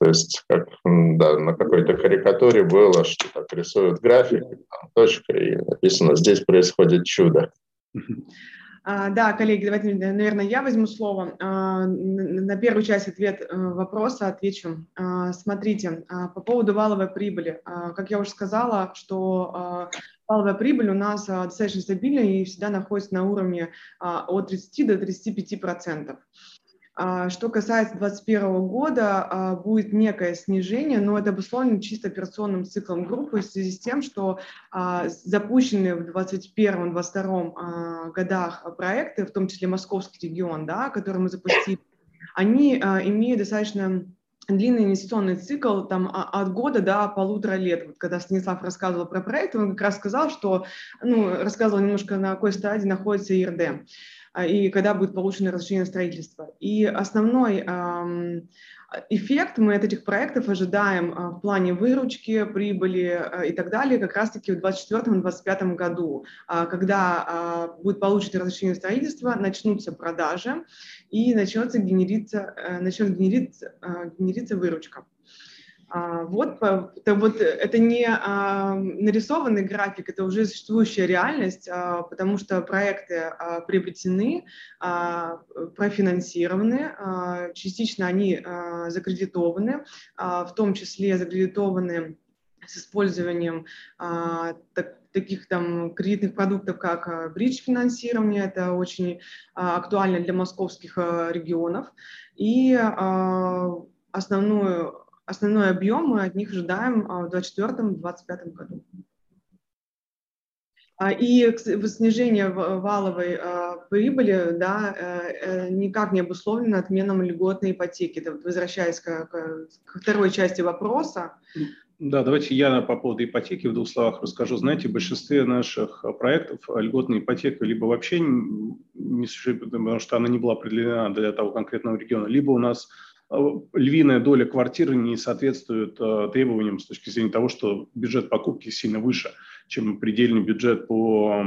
То есть как да, на какой-то карикатуре было, что так рисуют график, там точка, и написано «здесь происходит чудо». (laughs) А, да, коллеги, давайте, наверное, я возьму слово. А, на первую часть ответ э, вопроса отвечу. А, смотрите, по поводу валовой прибыли. Как я уже сказала, что валовая прибыль у нас достаточно стабильная и всегда находится на уровне от 30 до 35 процентов. А, что касается 2021 года, а, будет некое снижение, но это обусловлено чисто операционным циклом группы в связи с тем, что а, запущенные в 2021-2022 годах проекты, в том числе Московский регион, да, который мы запустили, они имеют достаточно длинный инвестиционный цикл там, от года до полутора лет. Вот когда Станислав рассказывал про проект, он как раз сказал, что, ну, рассказывал немножко, на какой стадии находится ИРД. А, и когда будет получено разрешение на строительство. И основной эффект мы от этих проектов ожидаем а, в плане выручки, прибыли а, и так далее как раз-таки в 2024-2025 году, когда будет получено разрешение на строительство, начнутся продажи и начнется генериться, э, начнет генериться, генериться выручка. А, вот, это, вот это не а, нарисованный график, это уже существующая реальность, а, потому что проекты приобретены, профинансированы, частично они закредитованы, в том числе закредитованы с использованием таких там кредитных продуктов, как бридж-финансирование, это очень актуально для московских регионов, и основную основной объем мы от них ожидаем а, в 2024-2025 году. А, и снижение валовой а, прибыли да, э, э, никак не обусловлено отменом льготной ипотеки. Это возвращаясь к, к второй части вопроса. Да, давайте я по поводу ипотеки в двух словах расскажу. Знаете, в большинстве наших проектов льготная ипотека либо вообще не существует, потому что она не была определена для того конкретного региона, либо у нас львиная доля квартиры не соответствует э, требованиям с точки зрения того, что бюджет покупки сильно выше, чем предельный бюджет по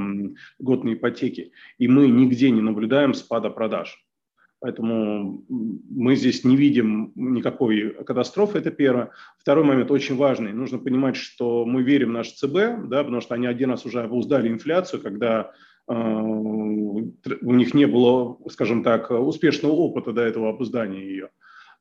годной ипотеке. И мы нигде не наблюдаем спада продаж. Поэтому мы здесь не видим никакой катастрофы, это первое. Второй момент очень важный. Нужно понимать, что мы верим в наш ЦБ, да, потому что они один раз уже обуздали инфляцию, когда э, у них не было, скажем так, успешного опыта до этого обуздания ее.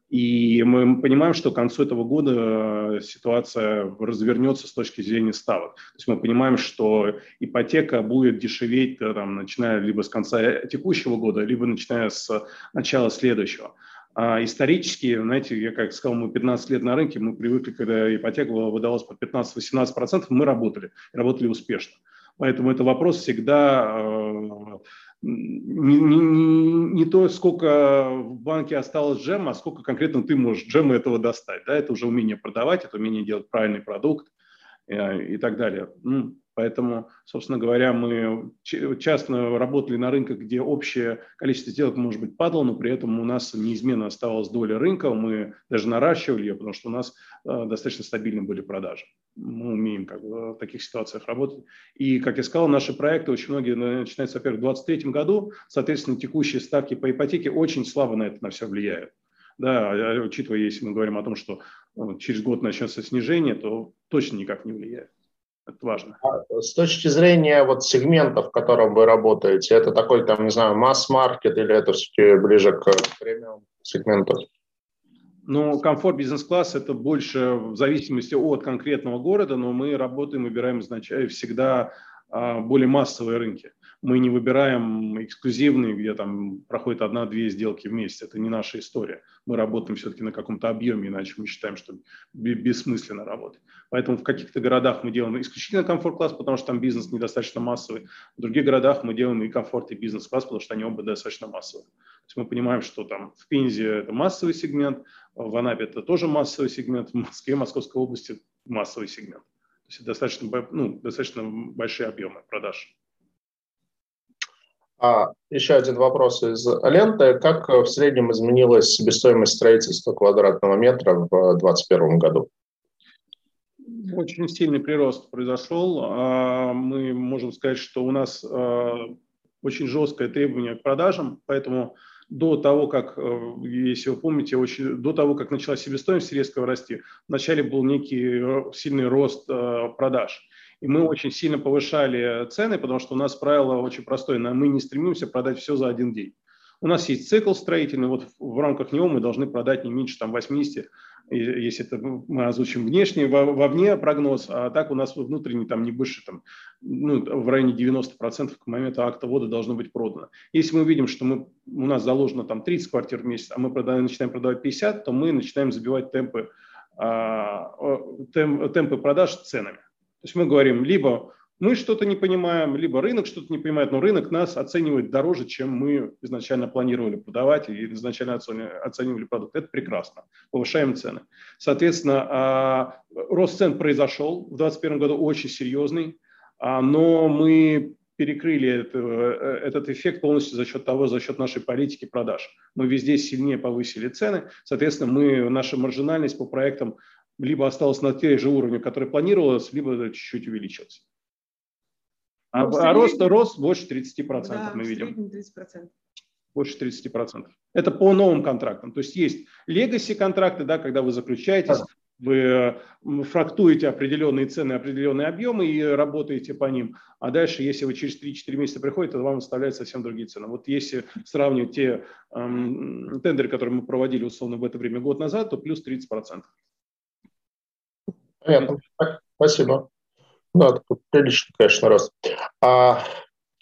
И мы понимаем, что к концу этого года э, ситуация развернется с точки зрения ставок. То есть мы понимаем, что ипотека будет дешеветь, э, там, начиная либо с конца текущего года, либо начиная с начала следующего. А исторически, знаете, я как сказал, мы 15 лет на рынке, мы привыкли, когда ипотека выдалась по 15-18%, мы работали, работали успешно. Поэтому это вопрос всегда э, не, не, не то, сколько в банке осталось джема, а сколько конкретно ты можешь джема этого достать. Да? Это уже умение продавать, это умение делать правильный продукт э, и так далее. Ну, Поэтому, собственно говоря, мы часто работали на рынках, где общее количество сделок, может быть, падало, но при этом у нас неизменно оставалась доля рынка, мы даже наращивали ее, потому что у нас э, достаточно стабильны были продажи. Мы умеем как бы, в таких ситуациях работать. И, как я сказал, наши проекты очень многие начинаются, во-первых, в 2023 году, соответственно, текущие ставки по ипотеке очень слабо на это на все влияют. Да, а, учитывая, если мы говорим о том, что э, через год начнется снижение, то точно никак не влияет. Это важно. А с точки зрения вот сегментов, в котором вы работаете, это такой, там, не знаю, масс-маркет или это все-таки ближе к премиум сегменту? Ну, комфорт бизнес-класс – это больше в зависимости от конкретного города, но мы работаем, выбираем изначально всегда а, более массовые рынки. Мы не выбираем эксклюзивные, где там проходит одна-две сделки в месяц. Это не наша история. Мы работаем все-таки на каком-то объеме, иначе мы считаем, что бессмысленно работать. Поэтому в каких-то городах мы делаем исключительно комфорт-класс, потому что там бизнес недостаточно массовый. В других городах мы делаем и комфорт, и бизнес-класс, потому что они оба достаточно массовые. То есть мы понимаем, что там в Пензе это массовый сегмент, в Анапе это тоже массовый сегмент, в Москве, Московской области массовый сегмент. То есть достаточно, ну, достаточно большие объемы продаж. А, еще один вопрос из ленты. Как в среднем изменилась себестоимость строительства квадратного метра в 2021 году? Очень сильный прирост произошел. А, мы можем сказать, что у нас а, очень жесткое требование к продажам, поэтому до того, как, э, если вы помните, очень, до того, как начала себестоимость резко расти, вначале был некий сильный рост э, продаж. И мы очень сильно повышали цены, потому что у нас правило очень простое. Мы не стремимся продать все за один день. У нас есть цикл строительный, вот в рамках него мы должны продать не меньше там, 80 если это мы озвучим внешний, вовне прогноз, а так у нас внутренний там не больше, там, ну, в районе 90% к моменту акта ввода должно быть продано. Если мы видим, что мы, у нас заложено там 30 квартир в месяц, а мы продаем, начинаем продавать 50, то мы начинаем забивать темпы, а, темп, темпы продаж ценами. То есть мы говорим, либо мы что-то не понимаем, либо рынок что-то не понимает, но рынок нас оценивает дороже, чем мы изначально планировали продавать и изначально оценивали продукт. Это прекрасно. Повышаем цены. Соответственно, а, рост цен произошел в 2021 году очень серьезный, а, но мы перекрыли э, этот эффект полностью за счет того, за счет нашей политики продаж. Мы везде сильнее повысили цены, соответственно, мы, наша маржинальность по проектам либо осталась на те же уровне, которые планировалось, либо чуть-чуть увеличилась. А, ну, а рост, рост больше 30% да, мы видим. 30%. Больше 30%. Это по новым контрактам. То есть есть легаси контракты, да, когда вы заключаетесь, вы фрактуете определенные цены, определенные объемы и работаете по ним. А дальше, если вы через 3-4 месяца приходите, то вам выставляют совсем другие цены. Вот если сравнивать те эм, тендеры, которые мы проводили условно в это время год назад, то плюс 30%. Понятно. Спасибо. Да, такой приличный, конечно, рост. А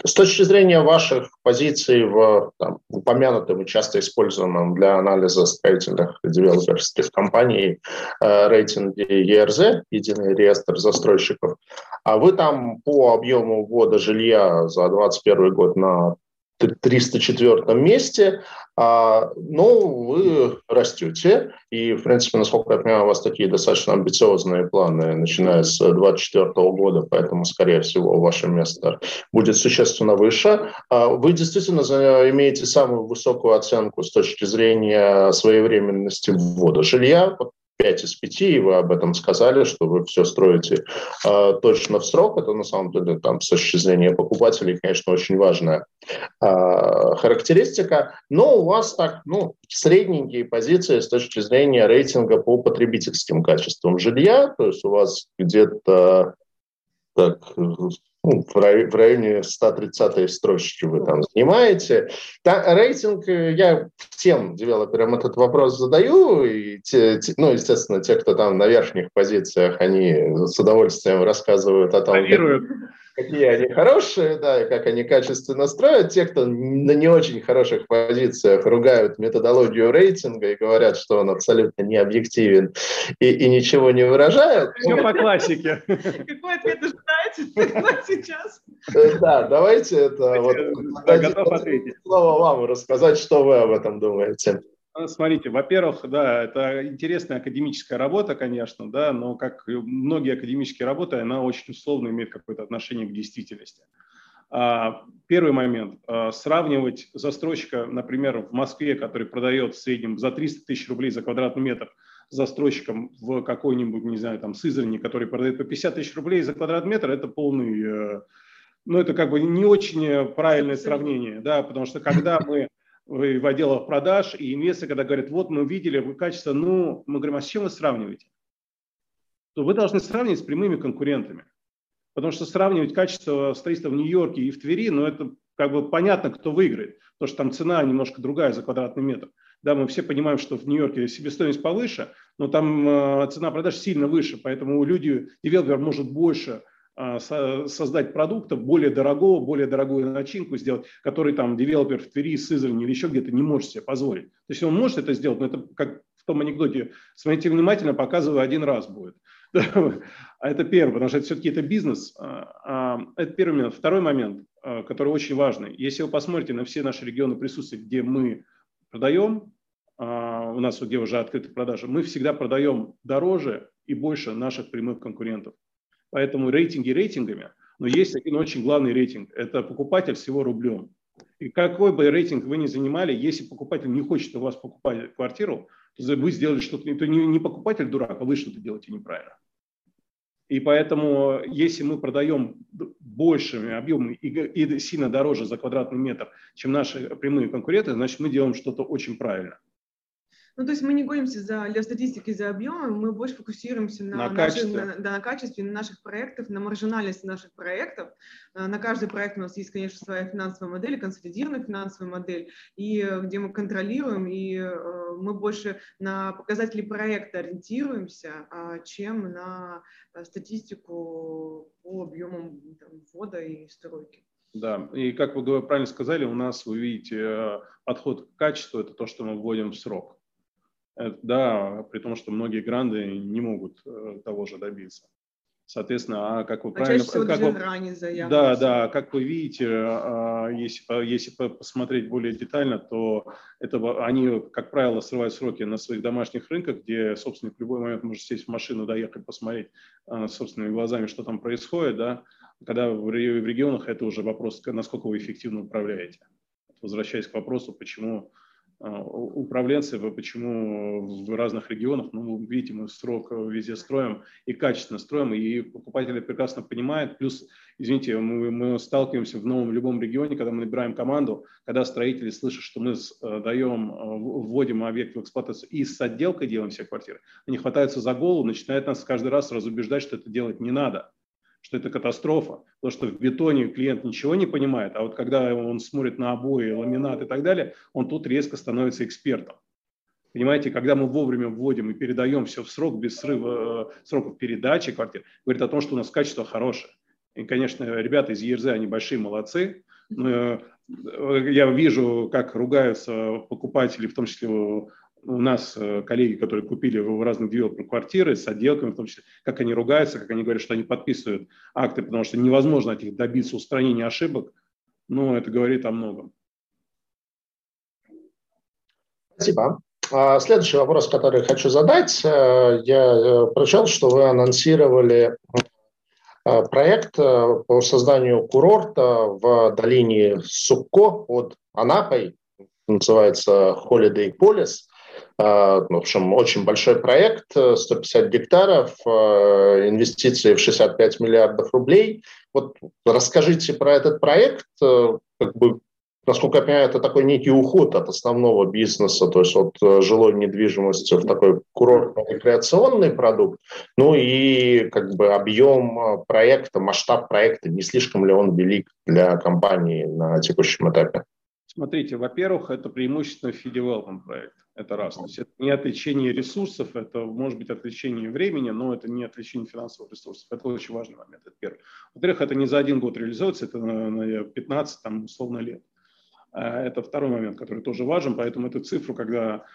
с точки зрения ваших позиций в там, упомянутом и часто используемом для анализа строительных и девелоперских компаний э, рейтинге ERZ, единый реестр застройщиков, а вы там по объему ввода жилья за 2021 год на 304 месте, а, ну, вы растете, и, в принципе, насколько я понимаю, у вас такие достаточно амбициозные планы, начиная с 2024 года, поэтому, скорее всего, ваше место будет существенно выше. А вы действительно имеете самую высокую оценку с точки зрения своевременности ввода жилья, 5 из 5, и вы об этом сказали, что вы все строите э, точно в срок. Это на самом деле там, с зрения покупателей, конечно, очень важная э, характеристика. Но у вас так, ну, средненькие позиции с точки зрения рейтинга по потребительским качествам жилья. То есть у вас где-то так, ну, в районе 130-й строчки вы там занимаете. Да, рейтинг, э, я всем девелоперам этот вопрос задаю, и те, те, ну, естественно, те, кто там на верхних позициях, они с удовольствием рассказывают о том, какие они хорошие, да, и как они качественно строят. Те, кто на не очень хороших позициях ругают методологию рейтинга и говорят, что он абсолютно не объективен и, и ничего не выражает. Все по классике. Какой ответ ожидаете сейчас? Да, давайте это вот. Готов ответить. Слово вам рассказать, что вы об этом думаете. Ну, смотрите, во-первых, да, это интересная академическая работа, конечно, да, но как многие академические работы, она очень условно имеет какое-то отношение к действительности. А, первый момент. А, сравнивать застройщика, например, в Москве, который продает в среднем за 300 тысяч рублей за квадратный метр, застройщиком в какой-нибудь, не знаю, там, Сызрани, который продает по 50 тысяч рублей за квадратный метр, это полный, э, ну, это как бы не очень правильное сравнение, да, потому что когда мы в отделах продаж, и инвесторы, когда говорят, вот мы видели вы качество, ну, мы говорим, а с чем вы сравниваете? То вы должны сравнивать с прямыми конкурентами. Потому что сравнивать качество строительства в Нью-Йорке и в Твери, ну, это как бы понятно, кто выиграет, потому что там цена немножко другая за квадратный метр. Да, мы все понимаем, что в Нью-Йорке себестоимость повыше, но там э, цена продаж сильно выше, поэтому люди, девелопер может больше создать продукта более дорогого, более дорогую начинку сделать, который там девелопер в Твери, Сызрани или еще где-то не может себе позволить. То есть он может это сделать, но это как в том анекдоте, смотрите внимательно, показываю один раз будет. (laughs) А это первое, потому что это все-таки это бизнес. А, а, это первый момент. Второй момент, который очень важный. Если вы посмотрите на все наши регионы присутствия, где мы продаем, у нас где уже открыты продажи, мы всегда продаем дороже и больше наших прямых конкурентов. Поэтому рейтинги рейтингами, но есть один очень главный рейтинг. Это покупатель всего рублем. И какой бы рейтинг вы ни занимали, если покупатель не хочет у вас покупать квартиру, то вы сделали что-то, то не, покупатель дурак, а вы что-то делаете неправильно. И поэтому, если мы продаем большими объемами и сильно дороже за квадратный метр, чем наши прямые конкуренты, значит, мы делаем что-то очень правильно. Ну, то есть мы не гонимся за, для статистики за объемом, мы больше фокусируемся на, на, наши, на, да, на качестве на наших проектов, на маржинальности наших проектов. Э, на каждый проект у нас есть, конечно, своя финансовая модель, консолидированная финансовая модель, и э, где мы контролируем, и э, мы больше на показатели проекта ориентируемся, а, чем на статистику по объемам там, ввода и стройки. Да, и как вы правильно сказали, у нас, вы видите, подход к качеству – это то, что мы вводим в срок. Это, да, при том, что многие гранды не могут э, того же добиться. Соответственно, а как вы а правильно... Чаще как вы, да, да, как вы видите, а, если, если посмотреть более детально, то это, они, как правило, срывают сроки на своих домашних рынках, где собственник в любой момент может сесть в машину, доехать, посмотреть а, собственными глазами, что там происходит. Да? Когда в регионах это уже вопрос, насколько вы эффективно управляете. Возвращаясь к вопросу, почему управленцы, почему в разных регионах, ну, видите, мы срок везде строим и качественно строим, и покупатели прекрасно понимают. Плюс, извините, мы, мы сталкиваемся в новом любом регионе, когда мы набираем команду, когда строители слышат, что мы э, даем, э, вводим объект в эксплуатацию и с отделкой делаем все квартиры, они хватаются за голову, начинают нас каждый раз разубеждать, что это делать не надо что это катастрофа, потому что в бетоне клиент ничего не понимает, а вот когда он смотрит на обои, ламинат и так далее, он тут резко становится экспертом. Понимаете, когда мы вовремя вводим и передаем все в срок, без срыва э, сроков передачи квартир, говорит о том, что у нас качество хорошее. И, конечно, ребята из ЕРЗ, они большие молодцы. Но э, я вижу, как ругаются покупатели, в том числе у нас э, коллеги, которые купили в разных девелоперах квартиры с отделками, в том числе, как они ругаются, как они говорят, что они подписывают акты, потому что невозможно от них добиться устранения ошибок, но это говорит о многом. Спасибо. А, следующий вопрос, который хочу задать. Э, я э, прочел, что вы анонсировали проект по созданию курорта в долине Сукко под Анапой, называется Holiday Polis. А, в общем, очень большой проект, 150 гектаров, а, инвестиции в 65 миллиардов рублей. Вот расскажите про этот проект, э, как бы, насколько я понимаю, это такой некий уход от основного бизнеса, то есть от э, жилой недвижимости в такой курортно-рекреационный продукт. Ну и как бы объем э, проекта, масштаб проекта, не слишком ли он велик для компании на текущем этапе? Смотрите, во-первых, это преимущественно fee проект. Это раз. То есть это не отвлечение ресурсов, это может быть отвлечение времени, но это не отвлечение финансовых ресурсов. Это очень важный момент. Это первый. Во-вторых, это не за один год реализуется, это на 15, там, условно, лет. А это второй момент, который тоже важен, поэтому эту цифру, когда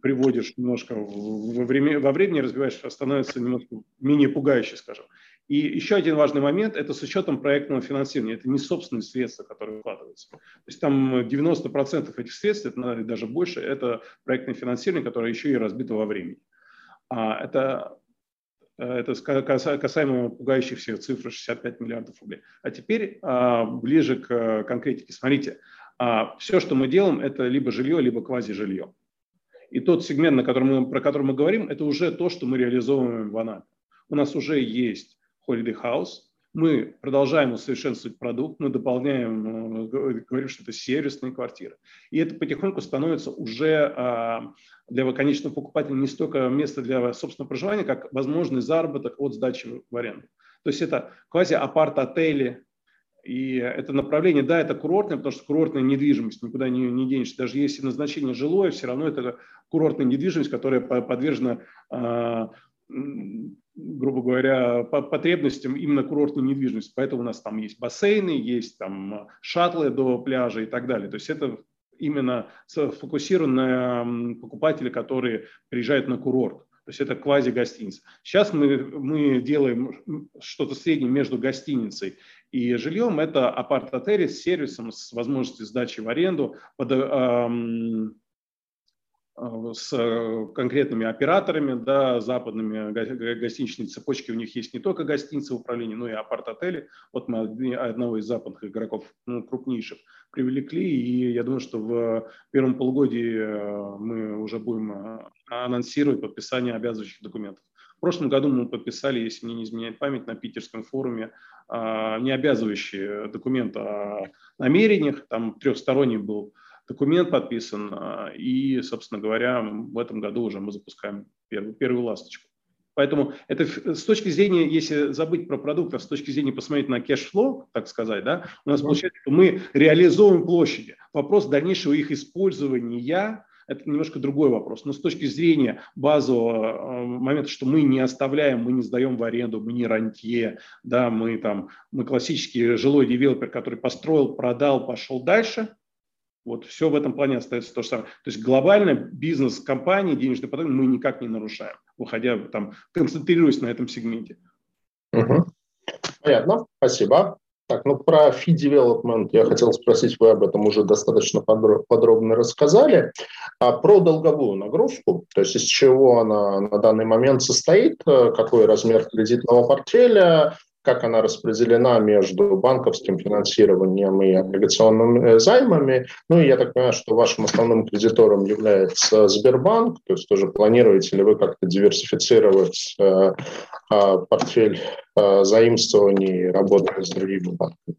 приводишь немножко во, время, во времени, разбиваешь, становится немножко менее пугающей, скажем. И еще один важный момент – это с учетом проектного финансирования. Это не собственные средства, которые вкладываются. То есть там 90% этих средств, это даже больше, это проектное финансирование, которое еще и разбито во времени. А это это касаемо пугающих всех цифр 65 миллиардов рублей. А теперь а, ближе к конкретике. Смотрите, а, все, что мы делаем, это либо жилье, либо квази-жилье. И тот сегмент, на котором мы, про который мы говорим, это уже то, что мы реализовываем в Анапе. У нас уже есть Holiday House. Мы продолжаем усовершенствовать продукт, мы дополняем, э, говорим, что это сервисные квартиры. И это потихоньку становится уже а, для конечного покупателя не столько место для собственного проживания, как возможный заработок от сдачи в аренду. То есть это квази-апарт-отели, и это направление, да, это курортное, потому что курортная недвижимость, никуда не, не денешься. Даже если назначение жилое, все равно это курортная недвижимость, которая подвержена а, грубо говоря, по потребностям именно курортной недвижимости. Поэтому у нас там есть бассейны, есть там шаттлы до пляжа и так далее. То есть это именно сфокусировано на покупатели, которые приезжают на курорт. То есть это квази-гостиница. Сейчас мы, мы делаем что-то среднее между гостиницей и жильем. Это апарт-отели с сервисом, с возможностью сдачи в аренду, под, эм, с э, конкретными операторами, да, западными гостиничные цепочки, у них есть не только гостиницы в управлении, но и апарт-отели. Вот мы одного из западных игроков, ну, крупнейших, привлекли, и я думаю, что в первом полугодии э, мы уже будем анонсировать подписание обязывающих документов. В прошлом году мы подписали, если мне не изменяет память, на питерском форуме не обязывающие документы о намерениях, там трехсторонний был документ подписан, и, собственно говоря, в этом году уже мы запускаем первую, первую ласточку. Поэтому это с точки зрения, если забыть про продукт, а с точки зрения посмотреть на cash flow, так сказать, да, у нас получается, что мы реализовываем площади. Вопрос дальнейшего их использования это немножко другой вопрос. Но с точки зрения базового э, момента, что мы не оставляем, мы не сдаем в аренду, мы не рантье, да, мы там, мы классический жилой девелопер, который построил, продал, пошел дальше, вот все в этом плане остается то же самое. То есть глобально бизнес компании, денежный поток мы никак не нарушаем, выходя там, концентрируясь на этом сегменте. Угу. Понятно, спасибо. Так, ну про fee development я хотел спросить, вы об этом уже достаточно подробно рассказали. А про долговую нагрузку, то есть из чего она на данный момент состоит, э, какой размер кредитного портфеля, как она распределена между банковским финансированием и облигационными займами. Ну и я так понимаю, что вашим основным кредитором является Сбербанк, то есть тоже планируете ли вы как-то диверсифицировать э, э, портфель э, заимствований, работая с другими банками?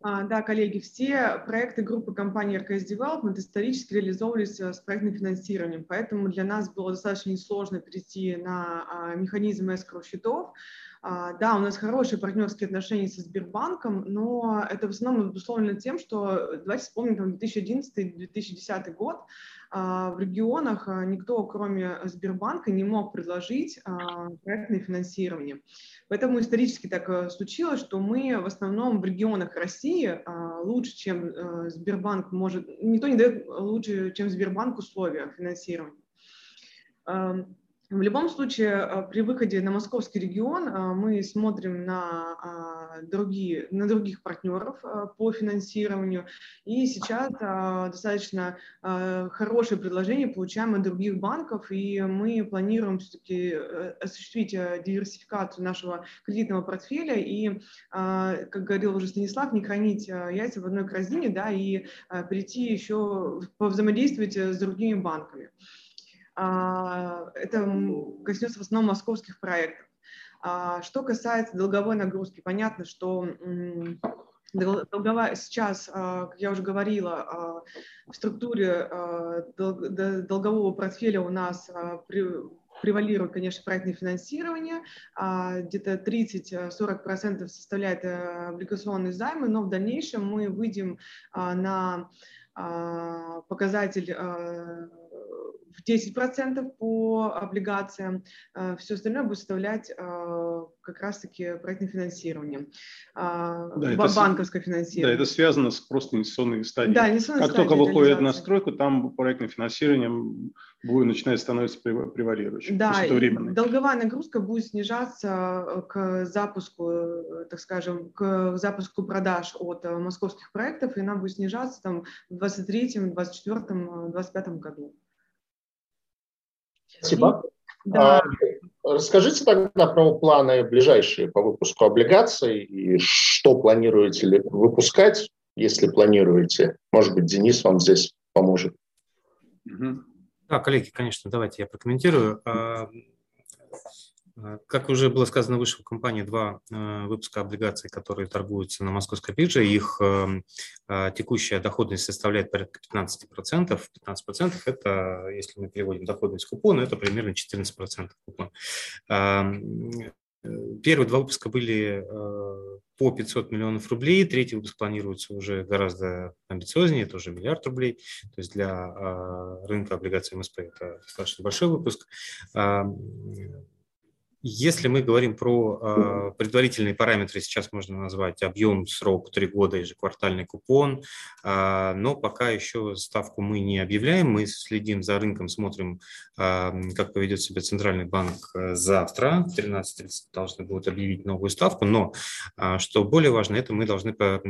А, да, коллеги, все проекты группы компании РКС Development исторически реализовывались с проектным финансированием, поэтому для нас было достаточно несложно перейти на а, механизм escrow счетов, а, да, у нас хорошие партнерские отношения со Сбербанком, но это в основном обусловлено тем, что давайте вспомним там 2011-2010 год, а, в регионах а, никто, кроме Сбербанка, не мог предложить проектное финансирование. Поэтому исторически так э, случилось, что мы в основном в регионах России лучше, чем э, Сбербанк может, никто не дает лучше, чем Сбербанк условия финансирования. В любом случае, а, при выходе на московский регион а, мы смотрим на, а, другие, на других партнеров по финансированию, и сейчас достаточно хорошее предложение получаем от других банков, и мы планируем все-таки э, осуществить диверсификацию нашего кредитного портфеля и, как говорил уже Станислав, не хранить яйца в одной корзине, да, и перейти еще повзаимодействовать с другими банками. А, это коснется в основном московских проектов. А, что касается долговой нагрузки, понятно, что долговая сейчас, а, как я уже говорила, в структуре долгового портфеля у нас превалирует, конечно, проектное финансирование, где-то 30-40% составляет облигационные займы, но в дальнейшем мы выйдем на показатель в 10% по облигациям, э, все остальное будет составлять э, как раз-таки проектное финансирование, а, да, банковское финансирование. Да, это связано с просто инвестиционной стадией. Да, инвестиционной как стадией, только выходит на стройку, там проектное финансирование будет начинать становиться превалирующим. Да, долговая нагрузка будет снижаться э, к запуску, так скажем, к запуску продаж от московских проектов, и она будет снижаться там в 2023, 2024, 2025 году. Спасибо. Да. А, расскажите тогда про планы ближайшие по выпуску облигаций и что планируете ли выпускать, если планируете. Может быть, Денис вам здесь поможет. Да, коллеги, конечно, давайте я прокомментирую. Э, как уже было сказано выше, у компании два э, выпуска облигаций, которые торгуются на московской бирже. Их эм, э, текущая доходность составляет порядка 15%. 15% это, если мы переводим доходность купона, это примерно 14% купон. Эм, первые два выпуска были по 500 миллионов рублей, третий выпуск планируется уже гораздо амбициознее, это уже миллиард рублей. То есть для рынка облигаций МСП это достаточно большой выпуск. Если мы говорим про э, предварительные параметры, сейчас можно назвать объем, срок 3 года, ежеквартальный купон, э, но пока еще ставку мы не объявляем, мы следим за рынком, смотрим, э, как поведет себя Центральный банк завтра, в 13.30 должны будут объявить новую ставку, но, э, что более важно, это мы должны по,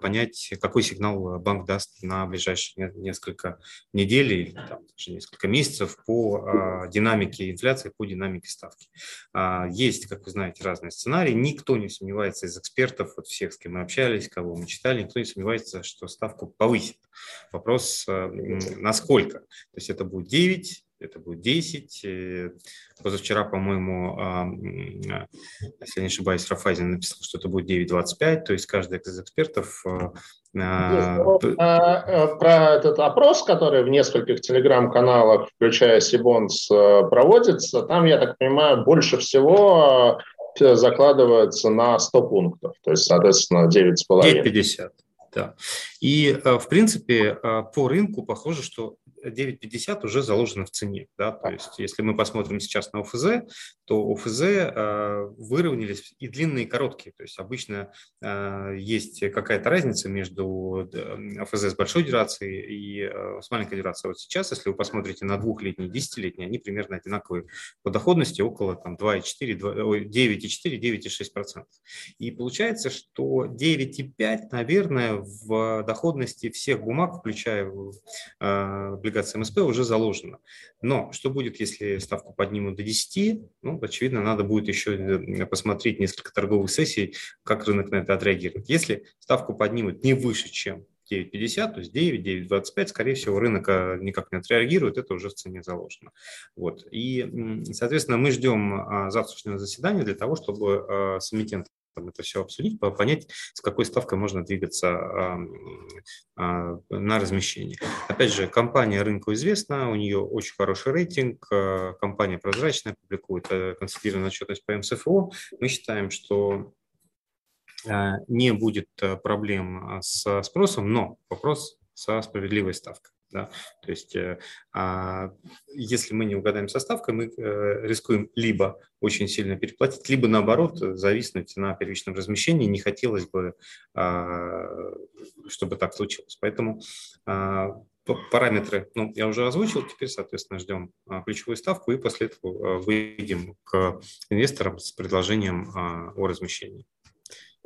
понять, какой сигнал банк даст на ближайшие несколько недель или там, даже несколько месяцев по э, динамике инфляции, по динамике ставки. А, есть, как вы знаете, разные сценарии. Никто не сомневается из экспертов, вот всех, с кем мы общались, кого мы читали, никто не сомневается, что ставку повысит. Вопрос, э, насколько. То есть это будет 9, это будет 10. Э, позавчера, по-моему, а, если не ошибаюсь, Рафайзин написал, что это будет 9.25, то есть каждый из экспертов а, а, про этот опрос, который в нескольких телеграм-каналах, включая Сибонс, проводится, там, я так понимаю, больше всего закладывается на 100 пунктов, то есть, соответственно, 9,5. 9,50. Да. И, в принципе, по рынку похоже, что 9,50 уже заложено в цене. Да? То есть если мы посмотрим сейчас на ОФЗ, то ОФЗ э, выровнялись и длинные, и короткие. То есть обычно э, есть какая-то разница между ОФЗ с большой дюрацией и э, с маленькой дюрацией. Вот сейчас, если вы посмотрите на двухлетние, десятилетние, они примерно одинаковые по доходности, около там, 2,4, 9,4, 9,6%. И получается, что 9,5, наверное, в доходности всех бумаг, включая облигации облигаций МСП уже заложено. Но что будет, если ставку поднимут до 10? Ну, очевидно, надо будет еще э, посмотреть несколько торговых сессий, как рынок на это отреагирует. Если ставку поднимут не выше, чем 9,50, то есть 9, 9,25, скорее всего, рынок э, никак не отреагирует, это уже в цене заложено. Вот. И, соответственно, мы ждем завтрашнего заседания для того, чтобы э, с эмитентом это все обсудить, понять, с какой ставкой можно двигаться а, на размещение. Опять же, компания рынку известна, у нее очень хороший рейтинг, а, компания прозрачная, публикует э, консолидированную отчетность по МСФО. Мы считаем, что а, не будет э, проблем с спросом, но вопрос со справедливой ставкой. Да? То есть, э, а, если мы не угадаем со ставкой, мы э, рискуем либо очень сильно переплатить, либо наоборот зависнуть на первичном размещении. Не хотелось бы, а, чтобы так случилось. Поэтому а, параметры, ну, я уже озвучил, теперь, соответственно, ждем ключевую ставку и после этого выйдем к инвесторам с предложением о размещении.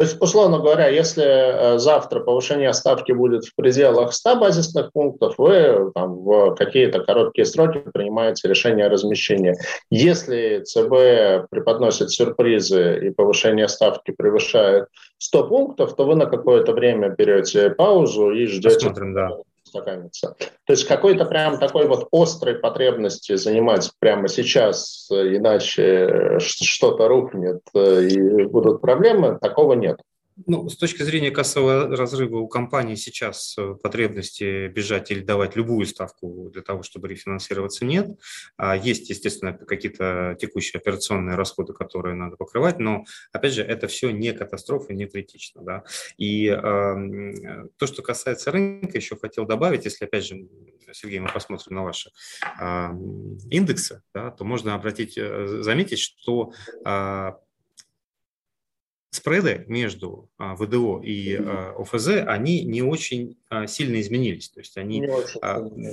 То есть, условно говоря, если э, завтра повышение ставки будет в пределах 100 базисных пунктов, вы там, в какие-то короткие сроки принимаете решение о размещении. Если ЦБ преподносит сюрпризы и повышение ставки превышает 100 пунктов, то вы на какое-то время берете паузу и ждете. Посмотрим, да устаканится. То есть какой-то прям такой вот острой потребности занимать прямо сейчас, иначе что-то рухнет э, и будут проблемы, такого нет. Ну, с точки зрения кассового разрыва у компании сейчас э, потребности бежать или давать любую ставку для того, чтобы рефинансироваться, нет. А есть, естественно, какие-то текущие операционные расходы, которые надо покрывать, но, опять же, это все не катастрофа, не критично. Да? И э, то, что касается рынка, еще хотел добавить, если, опять же, Сергей, мы посмотрим на ваши э, индексы, да, то можно обратить, э, заметить, что э, спреды между а, ВДО и а, ОФЗ, они не очень сильно изменились. То есть они,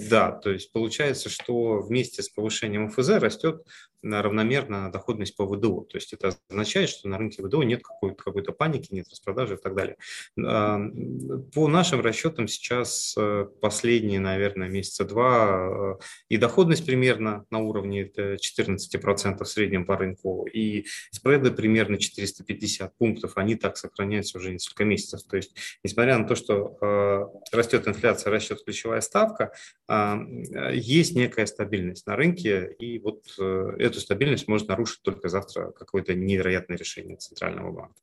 да, то есть получается, что вместе с повышением ОФЗ растет равномерно доходность по ВДО. То есть это означает, что на рынке ВДО нет какой-то какой паники, нет распродажи и так далее. По нашим расчетам сейчас э, последние, наверное, месяца два э, и доходность примерно на уровне 14% в среднем по рынку, и спреды примерно 450 пунктов, они так сохраняются уже несколько месяцев. То есть, несмотря на то, что э, растет инфляция, растет ключевая ставка, есть некая стабильность на рынке, и вот эту стабильность может нарушить только завтра какое-то невероятное решение Центрального банка.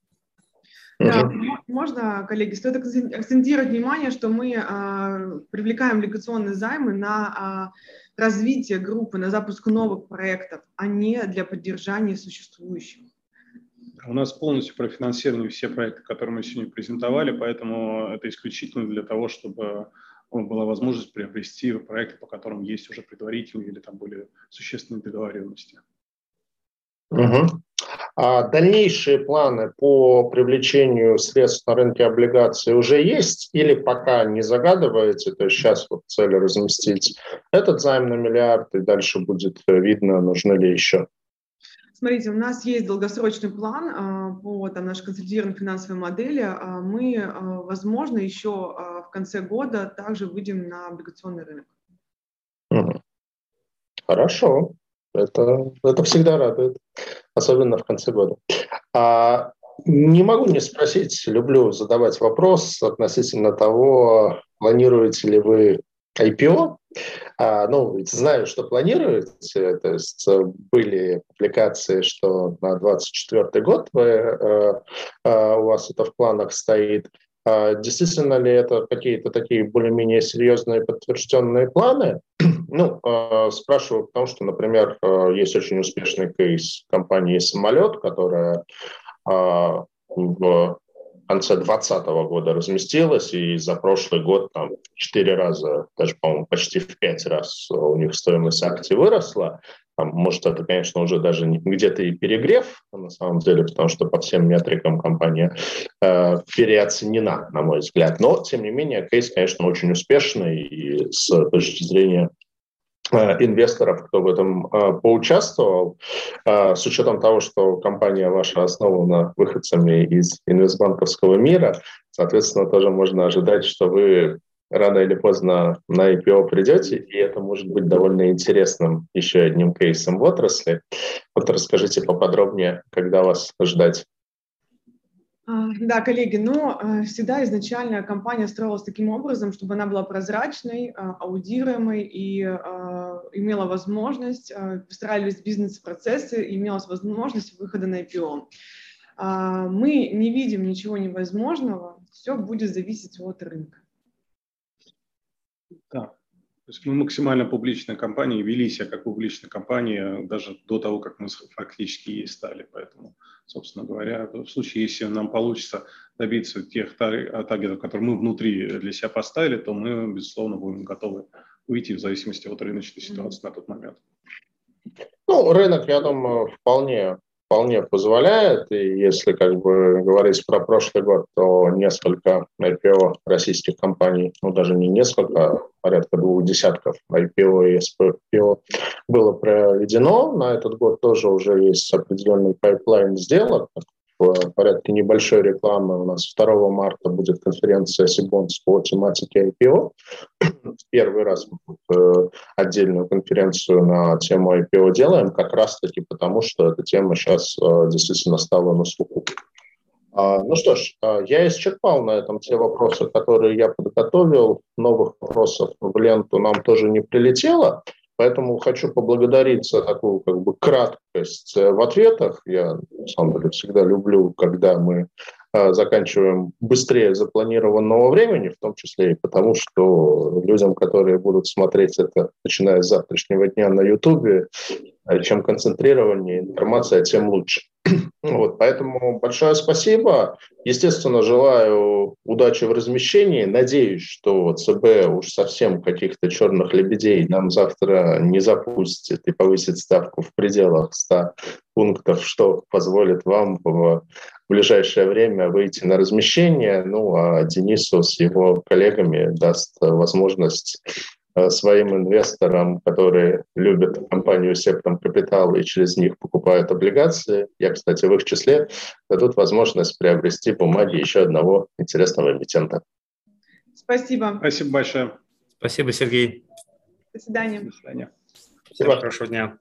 Да, можно, коллеги, стоит акцентировать внимание, что мы а, привлекаем облигационные займы на а, развитие группы, на запуск новых проектов, а не для поддержания существующих. У нас полностью профинансированы все проекты, которые мы сегодня презентовали, поэтому это исключительно для того, чтобы была возможность приобрести проекты, по которым есть уже предварительные или там более существенные договоренности. Угу. А дальнейшие планы по привлечению средств на рынке облигаций уже есть или пока не загадываете? То есть сейчас вот цель разместить этот займ на миллиард, и дальше будет видно, нужны ли еще? Смотрите, у нас есть долгосрочный план а, по там, нашей консолидированной финансовой модели. А, мы, а, возможно, еще в конце года также выйдем на облигационный рынок. Хорошо. Это, это всегда радует, особенно в конце года. А, не могу не спросить, люблю задавать вопрос относительно того, планируете ли вы IPO А, ну, знаю, что планируете, то есть э, были публикации, что на 2024 год вы, э, э, у вас это в планах стоит. А действительно ли это какие-то такие более-менее серьезные подтвержденные планы? (clears throat) Ну, э, спрашиваю, потому что, например, э, есть очень успешный кейс компании «Самолет», которая э, в конце 2020 года разместилась, и за прошлый год там четыре раза, даже, по-моему, почти в пять раз у них стоимость акций выросла. Там, может, это, конечно, уже даже где-то и перегрев, на самом деле, потому что по всем метрикам компания э, переоценена, на мой взгляд. Но, тем не менее, кейс, конечно, очень успешный, и с точки зрения инвесторов, кто в этом э, поучаствовал, э, с учетом того, что компания ваша основана выходцами из инвестбанковского мира, соответственно, тоже можно ожидать, что вы рано или поздно на IPO придете, и это может быть довольно интересным еще одним кейсом в отрасли. Вот расскажите поподробнее, когда вас ждать. А, да, коллеги, но э, всегда изначально компания строилась таким образом, чтобы она была прозрачной, а, аудируемой и а, имела возможность, выстраивались бизнес-процессы, имелась возможность выхода на IPO. Мы не видим ничего невозможного, все будет зависеть от рынка. Да, то есть мы максимально публичная компания, вели себя как публичная компания даже до того, как мы фактически ей стали. Поэтому, собственно говоря, в случае, если нам получится добиться тех таргетов, которые мы внутри для себя поставили, то мы, безусловно, будем готовы уйти в зависимости от рыночной ситуации на тот момент. Ну, рынок, я думаю, вполне вполне позволяет. И если как бы говорить про прошлый год, то несколько IPO российских компаний, ну даже не несколько, а порядка двух десятков IPO и SPO было проведено. На этот год тоже уже есть определенный pipeline сделок в порядке небольшой рекламы. У нас 2 марта будет конференция Cbonds по тематике IPO. Первый раз э, отдельную конференцию на тему IPO делаем, как раз-таки потому, что эта тема сейчас э, действительно стала на слуху. А, ну что ж, а, я исчерпал на этом те вопросы, которые я подготовил. Новых вопросов в ленту нам тоже не прилетело. Поэтому хочу поблагодарить за такую как бы краткость в ответах. Я, на самом деле, всегда люблю, когда мы заканчиваем быстрее запланированного времени, в том числе и потому, что людям, которые будут смотреть это, начиная с завтрашнего дня на YouTube, э, чем концентрированнее информация, тем лучше. (clears throat) Вот, поэтому большое спасибо. Естественно, желаю удачи в размещении. Надеюсь, что ЦБ уж совсем каких-то черных лебедей нам завтра не запустит и повысит ставку в пределах 100 пунктов, что позволит вам ближайшее время выйти на размещение. Ну, а Денису с его коллегами даст возможность Э, своим инвесторам, которые любят компанию Септом Капитал и через них покупают облигации, я, кстати, в их числе, дадут возможность приобрести бумаги еще одного интересного эмитента. Спасибо. Спасибо большое. Спасибо, Сергей. До свидания. До свидания. Всего хорошего дня.